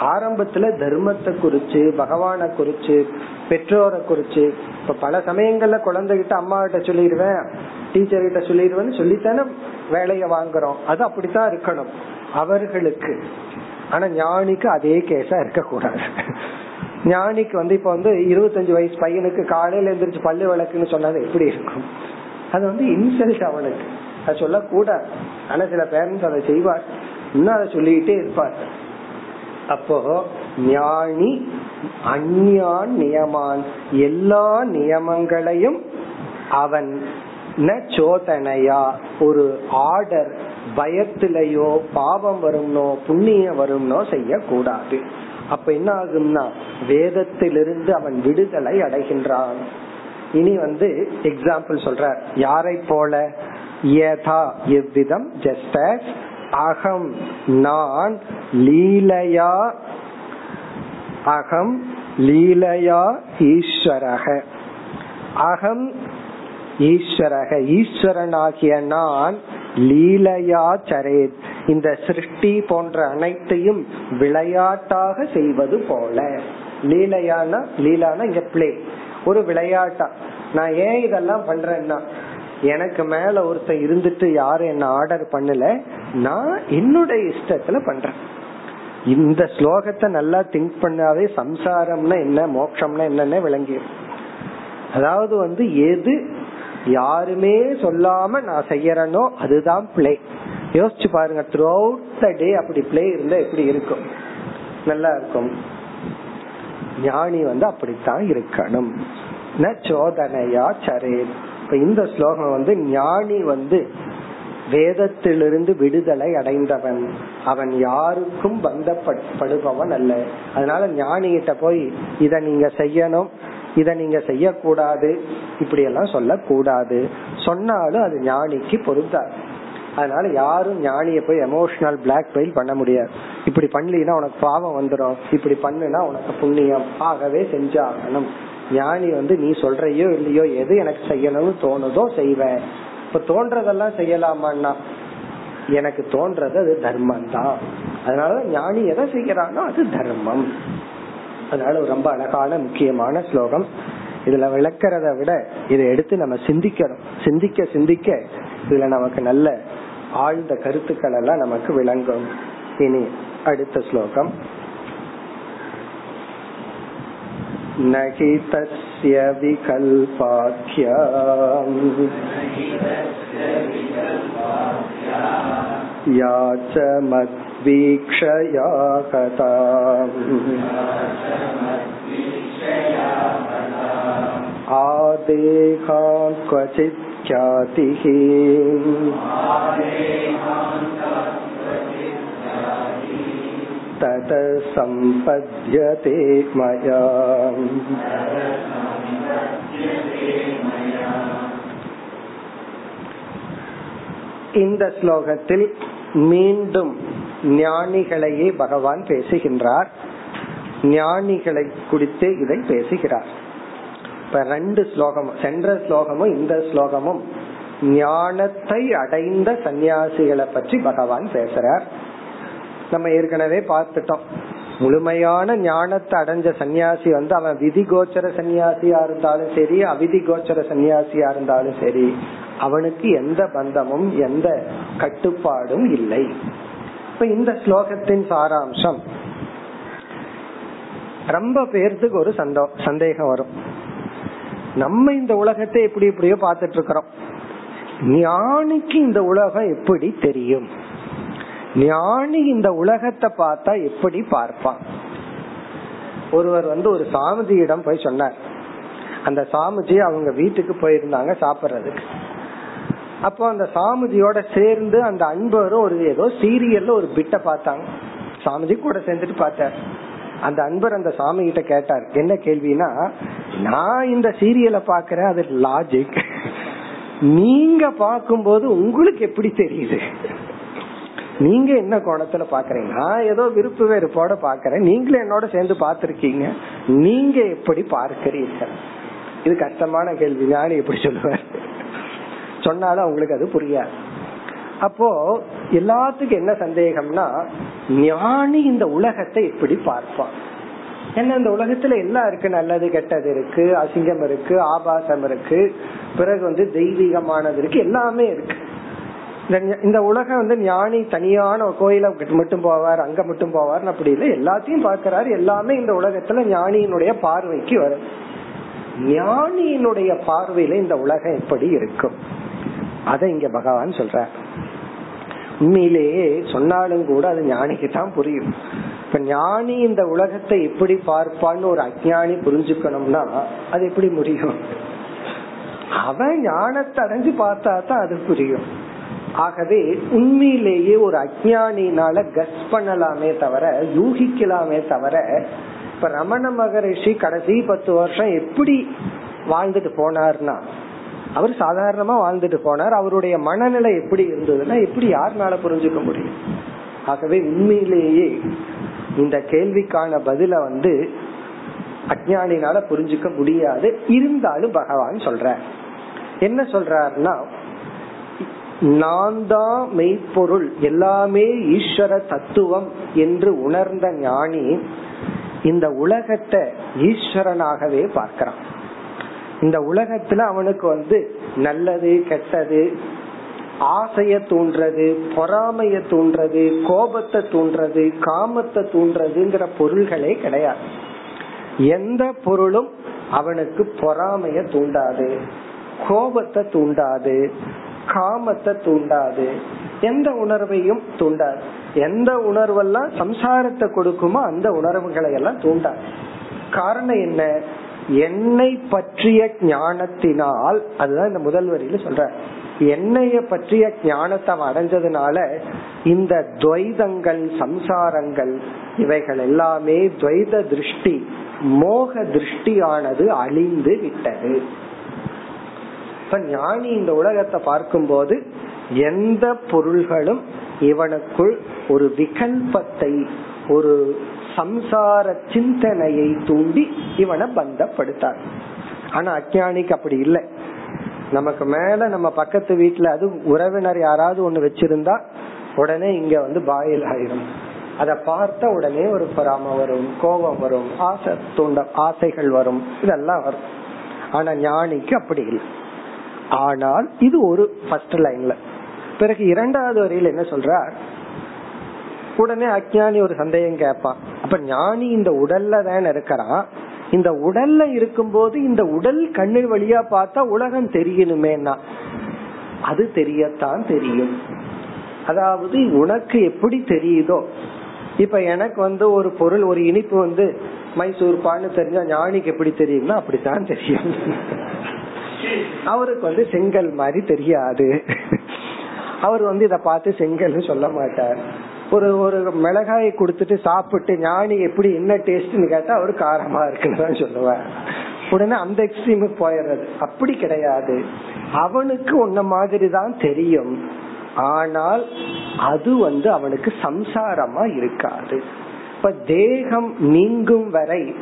Speaker 1: ஆரம்பத்துல தர்மத்தை குறிச்சு பகவான குறிச்சு பெற்றோரை குறிச்சு. இப்ப பல சமயங்கள்ல குழந்தைகிட்ட அம்மா கிட்ட சொல்லிடுவேன் டீச்சர் கிட்ட சொல்லிடுவேன்னு சொல்லித்தானே வேலைய வாங்குறோம். அது அப்படித்தான் இருக்கணும். அவர்களுக்கு. ஆனா ஞானிக்கு அதே கேஸா இருக்க கூடாது ஞானிக்கு வந்து இப்ப வந்து இருபத்தஞ்சு வயசு பையனுக்கு காலையில எழுந்திரிச்சு பல்லு விளக்குன்னு சொன்னது எப்படி இருக்கும்? அது வந்து இன்சல்ட் அவனுக்கு. அது சொல்லக்கூடாது. ஆனா சில பேரண்ட்ஸ் அதை செய்வார். இன்னும் அதை சொல்லிக்கிட்டே இருப்பார். அப்போ ஞானி அந்யான் நியமான். எல்லா நியமங்களையும் அவன் ந சோதனையா ஒரு ஆர்டர் பயத்திலேயோ பாவம் வரும்னோ புண்ணியம் வரும்னோ செய்யக்கூடாது. அப்ப என்ன ஆகும்னா வேதத்திலிருந்து அவன் விடுதலை அடைகின்றான். இனி வந்து எக்ஸாம்பிள் சொல்ற யாரை போல? யதா எவ்விதம்? ஜஸ்ட் அகம் நான் லீலையா அகம் லீலையா ஈஸ்வரக. அகம் ஈஸ்வரக. ஈஸ்வரனாகிய நான் லீலையா சரேத். இந்த சிருஷ்டி போன்ற அனைத்தையும் விளையாட்டாக செய்வது போல. லீலையான லீலானா இங்க பிளே ஒரு விளையாட்டா. நான் ஏன் இதெல்லாம் பண்றேன்னா எனக்கு மேல ஒருத்தர் இருந்துட்டு யாரும் என்ன ஆர்டர் பண்ணல நான் என்னுடைய இஷ்டத்துல பண்றேன். இந்த ஸ்லோகத்தை நல்லா திங்க் பண்ணாவே சம்சாரம்னா என்ன மோட்சம்னா என்னன்னு விளங்கிடும் அதாவது வந்து எது யாருமே சொல்லாம நான் செய்யறனோ அதுதான் பிளே யோசிச்சு பாருங்க த்ரூ அவுட் த டே அப்படி பிளே இருந்தா எப்படி இருக்கும்? நல்லா இருக்கும். ஞானி வந்து அப்படித்தான் இருக்கணும். ந சோதனையா சரே இப்ப இந்த ஸ்லோகம் வந்து ஞானி வந்து வேதத்திலிருந்து விடுதலை அடைந்தவன். அவன் யாருக்கும் பந்தப்படுபவன் அல்ல. அதனால ஞானிகிட்ட போய் இத நீங்க செய்யணும். இத நீங்க செய்யக்கூடாது. இப்படி எல்லாம் சொல்லக்கூடாது. சொன்னாலும் அது ஞானிக்கு பொருந்தாது. அதனால யாரும் ஞானிய போய் எமோஷனல் பிளாக் மெயில் பண்ண முடியாது. இப்படி பண்ணலீனா உனக்கு பாவம் வந்துடும் இப்படி பண்ணுனா உனக்கு புண்ணியம். ஆகவே செஞ்சாகணும். ஞானி வந்து நீ சொல்றையோ இல்லையோ எது எனக்கு செய்யணும்னு தோணுதோ செய்வேன் இப்ப தோன்றதெல்லாம் செய்யலாமான்னா? எனக்கு தோன்றது அது தர்மம் தான் அதனால ஞானி எதை செய்யறானோ அது தர்மம். அதனால ரொம்ப அழகான முக்கியமான ஸ்லோகம். இதுல விளக்கிறத விட இதை எடுத்து நம்ம சிந்திக்கணும். சிந்திக்க சிந்திக்க இதுல நமக்கு நல்ல ஆழ்ந்த கருத்துக்கள் எல்லாம் நமக்கு விளங்கும். இனி அடுத்த ஸ்லோகம். नहि तस्य विकल्पाख्या या च मद्वीक्षया कथा आदेहा क्वचित् ख्यातिः तत सम्पद्यते मया இந்த ஸ்லோகத்தில் மீண்டும் ஞானிகளையே பகவான் பேசுகின்றார் ஞானிகளை குறித்து இதை பேசுகிறார் இப்ப ரெண்டு ஸ்லோகம் சென்ற ஸ்லோகமும் இந்த ஸ்லோகமும் ஞானத்தை அடைந்த சன்னியாசிகளை பற்றி பகவான் பேசுறார். நம்ம ஏற்கனவே பார்த்துட்டோம். முழுமையான ஞானத்தை அடைஞ்ச சன்னியாசி வந்து அவன் விதி கோச்சர சன்னியாசியா இருந்தாலும் சரி அவிதி கோச்சர சன்னியாசியா இருந்தாலும் சரி அவனுக்கு எந்த பந்தமும் எந்த கட்டுப்பாடும் இல்லை. இப்ப இந்த ஸ்லோகத்தின் சாராம்சம் ரொம்ப பேர்த்துக்கு ஒரு சந்தோ சந்தேகம் வரும். நம்ம இந்த உலகத்தை எப்படி எப்படியோ பார்த்துட்டு இருக்கிறோம் ஞானிக்கு இந்த உலகம் எப்படி தெரியும்? ஞானி இந்த உலகத்தை பார்த்தா எப்படி பார்ப்பான்? ஒருவர் வந்து ஒரு சாமிஜியிடம் போய் சொன்னார். அந்த சாமிஜி அவங்க வீட்டுக்கு போயிருந்தாங்க சாப்பிடுறதுக்கு. அப்போ அந்த சாமிஜியோட சேர்ந்து அந்த அன்பரும் ஒரு ஏதோ சீரியல்ல ஒரு பிட்ட பார்த்தாங்க. சாமிஜி கூட சேர்ந்துட்டு பார்த்தார். அந்த அன்பர் அந்த சாமி கிட்ட கேட்டார் என்ன கேள்வினா நான் இந்த சீரியலை பாக்குறேன் அது லாஜிக் நீங்க பார்க்கும்போது உங்களுக்கு எப்படி தெரியுது? நீங்க என்ன கோணத்துல பாக்குறீங்க நான் ஏதோ விருப்பு வெறுப்போட பாக்குறேன் நீங்களும் என்னோட சேர்ந்து பாத்திருக்கீங்க நீங்க எப்படி பார்க்கிறீர்கள்? இது கஷ்டமான கேள்வி. ஞானி எப்படி சொல்லுவார்? சொன்னாலும் அவங்களுக்கு அது புரியாது. அப்போ எல்லாத்துக்கும் என்ன சந்தேகம்னா ஞானி இந்த உலகத்தை எப்படி பார்ப்பான்? ஏன்னா இந்த உலகத்துல எல்லாம் இருக்கு? நல்லது கெட்டது இருக்கு அசிங்கம் இருக்கு ஆபாசம் இருக்கு. பிறகு வந்து தெய்வீகமானது இருக்கு. எல்லாமே இருக்கு. இந்த உலகம் வந்து ஞானி தனியான கோயில மட்டும் போவார் அங்க மட்டும் போவார் அப்படி இல்லை. எல்லாத்தையும் பாக்குறாரு எல்லாமே இந்த உலகத்துல ஞானியினுடைய பார்வைக்கு வரும். ஞானியினுடைய பார்வையில இந்த உலகம் எப்படி இருக்கும்? அத இங்க பகவான் சொல்ற உண்மையிலேயே சொன்னாலும் கூட அது ஞானிக்கு தான் புரியும். இப்ப ஞானி இந்த உலகத்தை எப்படி பார்ப்பான்னு ஒரு அஜானி புரிஞ்சுக்கணும்னா அது எப்படி முடியும்? அவன் ஞானத்தை அடைஞ்சு பார்த்தா தான் அது புரியும். ஆகவே உண்மையிலேயே ஒரு அஜானினால கஸ் பண்ணலாமே தவிர யூகிக்கலாமே தவிர இப்ப ரமண மகரிஷி கடைசி பத்து வருஷம் எப்படி வாழ்ந்துட்டு போனார்னா அவர் சாதாரணமா வாழ்ந்துட்டு போனார். அவருடைய மனநிலை எப்படி இருந்ததுன்னா எப்படி யாருனால புரிஞ்சுக்க முடியும்? ஆகவே உண்மையிலேயே இந்த கேள்விக்கான பதில வந்து அஜானினால புரிஞ்சுக்க முடியாது. இருந்தாலும் பகவான் சொல்ற என்ன சொல்றாருன்னா நான் தான் மெய்ப்பொருள் எல்லாமே ஈஸ்வர தத்துவம் என்று உணர்ந்த ஞானி இந்த உலகத்தை ஈஸ்வரனாகவே பார்க்கிறான். இந்த உலகத்துல அவனுக்கு வந்து நல்லது கெட்டது ஆசைய தூண்டுறது பொறாமைய தூண்டுறது கோபத்தை தூண்டுறது காமத்தை தூண்டுறதுங்கிற பொருள்களே கிடையாது. எந்த பொருளும் அவனுக்கு பொறாமைய தூண்டாது கோபத்தை தூண்டாது காமத்தை தூண்டாது எந்த உணர்வையும் தூண்டாது. எந்த உணர்வெல்லாம் சம்சாரத்தை கொடுக்குமோ அந்த உணர்வுகளை எல்லாம் தூண்டாது. காரணம் என்ன? என்னை பற்றிய ஞானத்தினால் அதுதான் இந்த முதல் வரியில சொல்ற என்னைய பற்றிய ஞானத்தை அடைஞ்சதுனால இந்த துவைதங்கள் சம்சாரங்கள் இவைகள் எல்லாமே துவைத திருஷ்டி மோக திருஷ்டியானது அழிந்து விட்டது. இப்ப ஞானி இந்த உலகத்தை பார்க்கும்போது எந்த பொருள்களும் இவனுக்குள் ஒரு விகல்பத்தை ஒரு சம்சார சிந்தனையை தூண்டி இவனை பந்தப்படுத்தார். ஆனா அஜானிக்கு அப்படி இல்லை. நமக்கு மேல நம்ம பக்கத்து வீட்டுல அது உறவினர் யாராவது ஒண்ணு வச்சிருந்தா உடனே இங்க வந்து பாயில் ஆயிரும் அத பார்த்த உடனே ஒரு பொறாம வரும் கோபம் வரும் ஆசை தூண்ட ஆசைகள் வரும் இதெல்லாம் வரும். ஆனா ஞானிக்கு அப்படி இல்லை. ஆனால் இது ஒரு ஃபர்ஸ்ட் லைன்ல பிறகு இரண்டாவது வரியில என்ன சொல்றார்? உடனே அஜானி ஒரு சந்தேகம் கேட்பான். அப்ப ஞானி இந்த உடல்ல தான் இருக்கிறான்? இந்த உடல்ல இருக்கும்போது இந்த உடல் கண்ணு வழியா பார்த்தா உலகம் தெரியணுமேனா அது தெரியத்தான் தெரியும். அதாவது உனக்கு எப்படி தெரியுதோ இப்ப எனக்கு வந்து ஒரு பொருள் ஒரு இனிப்பு வந்து மைசூர் பான்னு தெரிஞ்சா ஞானிக்கு எப்படி தெரியும்னா அப்படித்தான் தெரியும். அவருக்கு வந்து செங்கல் மாதிரி தெரியாது. அவர் வந்து இத பார்த்து செங்கல்னு சொல்ல மாட்டார். ஒரு ஒரு மிளகாயை கொடுத்துட்டு சாப்பிட்டு ஞானி எப்படி என்ன டேஸ்ட்னு கேட்டா அவரு காரமா இருக்குன்னு சொல்லுவேன் உடனே அந்த எக்ஸ்ட்ரீமுக்கு போயிடுறது. அப்படி கிடையாது. அவனுக்கு உன்ன மாதிரி தான் தெரியும். ஆனால் அது வந்து அவனுக்கு சம்சாரமா இருக்காது. இப்ப தேகம் நீங்கும் வரை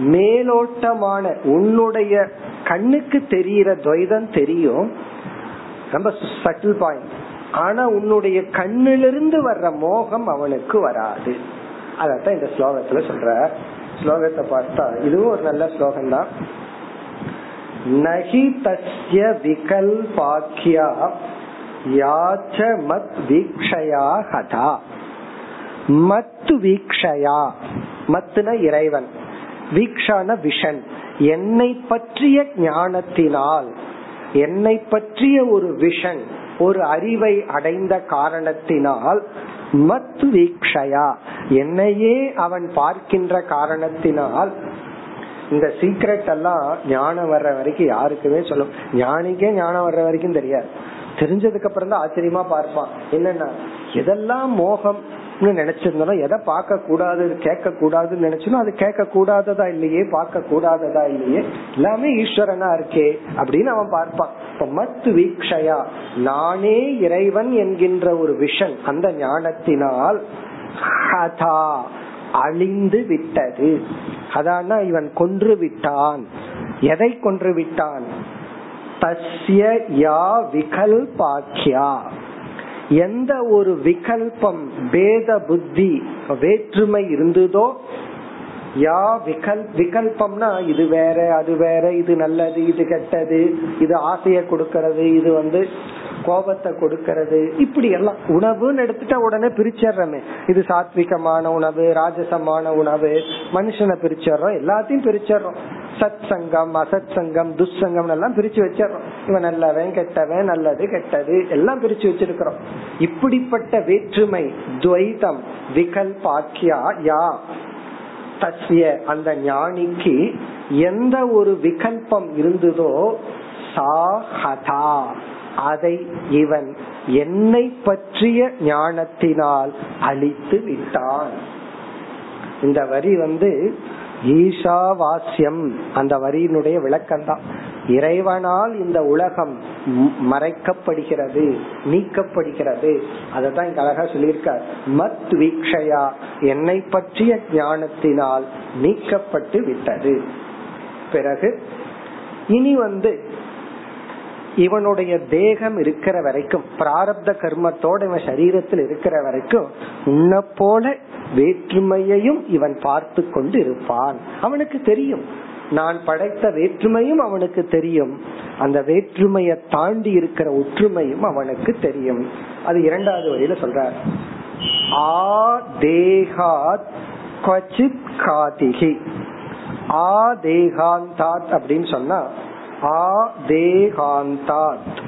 Speaker 1: மேலோட்டமான உன்னுடைய கண்ணுக்கு தெரிகிற துவைதம் தெரியும். ரொம்ப சட்டில் பாயிண்ட் ஆனா உன்னுடைய கண்ணிலிருந்து வர்ற மோகம் அவனுக்கு வராது. அதத்தான் இந்த ஸ்லோகத்துல சொல்ற. ஸ்லோகத்தை பார்த்தா இதுவும் ஒரு நல்ல ஸ்லோகம் தான் நகி தஸ்ய விகல்பாக்கியா யாச்ச மத் வீக்ஷயா ஹதா. மத்து வீக்ஷயா. மத்துன இறைவன். வீக்ஷான விஷன். என்னை பற்றிய ஞானத்தினால் என்னை பற்றிய ஒரு விஷன் ஒரு அறிவை அடைந்த காரணத்தினால் மத் வீக்ஷயா. என்னையே அவன் பார்க்கின்ற காரணத்தினால் இந்த சீக்ரெட் எல்லாம் ஞானம் வர்ற வரைக்கும் யாருக்குமே சொல்லும் ஞானிக்கே ஞானம் வர்ற வரைக்கும் தெரியாது. தெரிஞ்சதுக்கு அப்புறம் தான் ஆச்சரியமா பார்ப்பான். என்னன்னா எதெல்லாம் மோகம் நினைச்சிருந்தோம் எதை பார்க்க கூடாது கேட்க கூடாதுன்னு நினைச்சோம் அது கேட்க கூடாததா இல்லையே பார்க்க கூடாததா இல்லையே எல்லாமே ஈஸ்வரனா இருக்கே அப்படின்னு அவன் பார்ப்பான். இப்ப மத்து வீக்ஷயா நானே இறைவன் என்கின்ற ஒரு விஷன் அந்த ஞானத்தினால் ஹதா அழிந்து விட்டது. அதானா இவன் கொன்று விட்டான். எதை கொன்று விட்டான்? தஸ்ய யா விகல்பாக்கியா எந்த ஒரு விகல்பம் பேத புத்தி வேற்றுமை இருந்ததோ யா விகல் விகல்பம்னா இது வேற அது வேற இது நல்லது இது கெட்டது இது ஆசைய கொடுக்கறது இது வந்து கோபத்தை கொடுக்கறது இப்படி எல்லாம். உணவுன்னு எடுத்துட்டா உடனே பிரிச்சர்றமே. இது சாத்விகமான உணவு ராஜசமான உணவு மனுஷனை பிரிச்சர்றோம் எல்லாத்தையும் பிரிச்சர்றோம். சத் சங்கம் அசத் சங்கம் துஷ்சங்கம் எல்லாம் பிரிச்சு வச்சிடறோம். இவன் நல்லவன் கெட்டவன் நல்லது கெட்டது எல்லாம் பிரிச்சு வச்சிருக்கிறோம். இப்படிப்பட்ட வேற்றுமை துவைதம் விகல்பாக்கியா யா. தசிய அந்த ஞானிக்கு எந்த ஒரு விகல்பம் இருந்ததோ சாஹதா அதை இவன் என்னை பற்றிய ஞானத்தினால் அழித்து விட்டான். இந்த வரி வந்து ஈஷாவாஸ்யம் அந்த வரியினுடைய விளக்கம் தான் இறைவனால் இந்த உலகம் மறைக்கப்படுகிறது நீக்கப்படுகிறது. அததான் இங்க அழகா சொல்லியிருக்கார். மத் வீக்ஷயா என்னை பற்றிய ஞானத்தினால் நீக்கப்பட்டு விட்டது. பிறகு இனி வந்து இவனுடைய தேகம் இருக்கிற வரைக்கும் பிராரப்த கர்மத்தோட இவன் சரீரத்தில் இருக்கிற வரைக்கும் உன்னை போல வேற்றுமையையும் இவன் பார்த்து கொண்டு இருப்பான். அவனுக்கு தெரியும். நான் படைத்த வேற்றுமையும் அவனுக்கு தெரியும். அந்த வேற்றுமையை தாண்டி இருக்கிற ஒற்றுமையும் அவனுக்கு தெரியும். அது இரண்டாவது வழியில சொல்றார். ஆ தேகாத் கொச்சித் காதிகி. ஆ தேகாந்தாத் அப்படின்னு சொன்னா ஆ தேகாந்தாத்.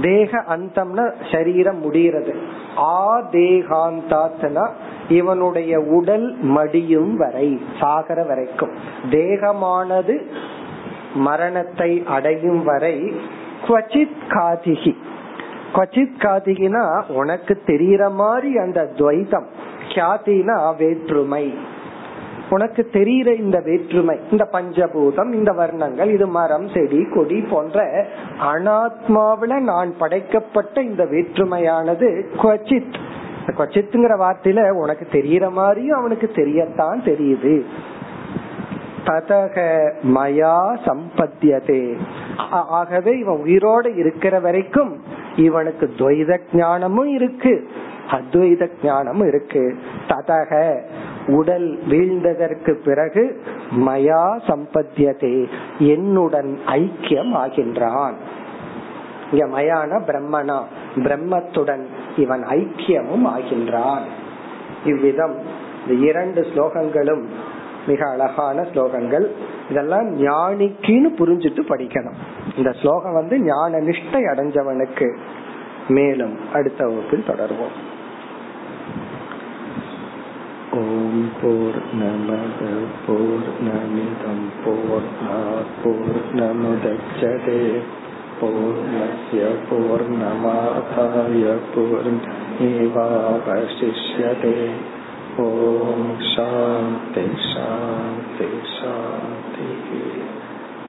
Speaker 1: தேக அந்தம்னா சரீரம் முடிகிறது. ஆ தேகாந்தாத்னா இவனுடைய உடல் மடியும் வரை சாகர வரைக்கும். தேகமானது மரணத்தை அடையும் வரை குவச்சித் காதிகி. குவச்சித் காதிகினா உனக்கு தெரியற மாதிரி அந்த துவைதம் கியாதினா வேற்றுமை. உனக்கு தெரிகிற இந்த வேற்றுமை இந்த பஞ்சபூதம் இந்த வர்ணங்கள் இது மரம் செடி கொடி போன்ற அனாத்மாவில நான் படைக்கப்பட்ட இந்த வேற்றுமையானது குவச்சித். கொச்சித்துங்கிற வார்த்தையில உனக்கு தெரியற மாதிரியும் அவனுக்கு தெரியத்தான் தெரியுது. ததக மயா சம்பத்தியதே. ஆகவே இவன் உயிரோட இருக்கிற வரைக்கும் இவனுக்கு துவைத ஞானமும் இருக்கு. அத்வைத ஞானமும் இருக்கு. ததக உடல் வீழ்ந்ததற்கு பிறகு மயா சம்பத்தியதே என்னுடன் ஐக்கியம் ஆகின்றான். இங்க மயான பிரம்மனா பிரம்மத்துடன் இவன் ஐக்கியமும் ஆகின்றான். இவ்விதம் இந்த இரண்டு ஸ்லோகங்களும் மிக அழகான ஸ்லோகங்கள். இதெல்லாம் ஞானிக்குன்னு புரிஞ்சுட்டு படிக்கணும். இந்த ஸ்லோகம் வந்து ஞான நிஷ்டை அடைஞ்சவனுக்கு மேலும் அடுத்த வகுப்பில் தொடர்வோம். ॐ पूर्णमदपूर्णमिदं पूर्णापूर्णमुदच्छते पूर्णस्य पूर्णमाधाय पूर्णमेवावशिष्यते ॐ शान्ति शान्ति शान्तिः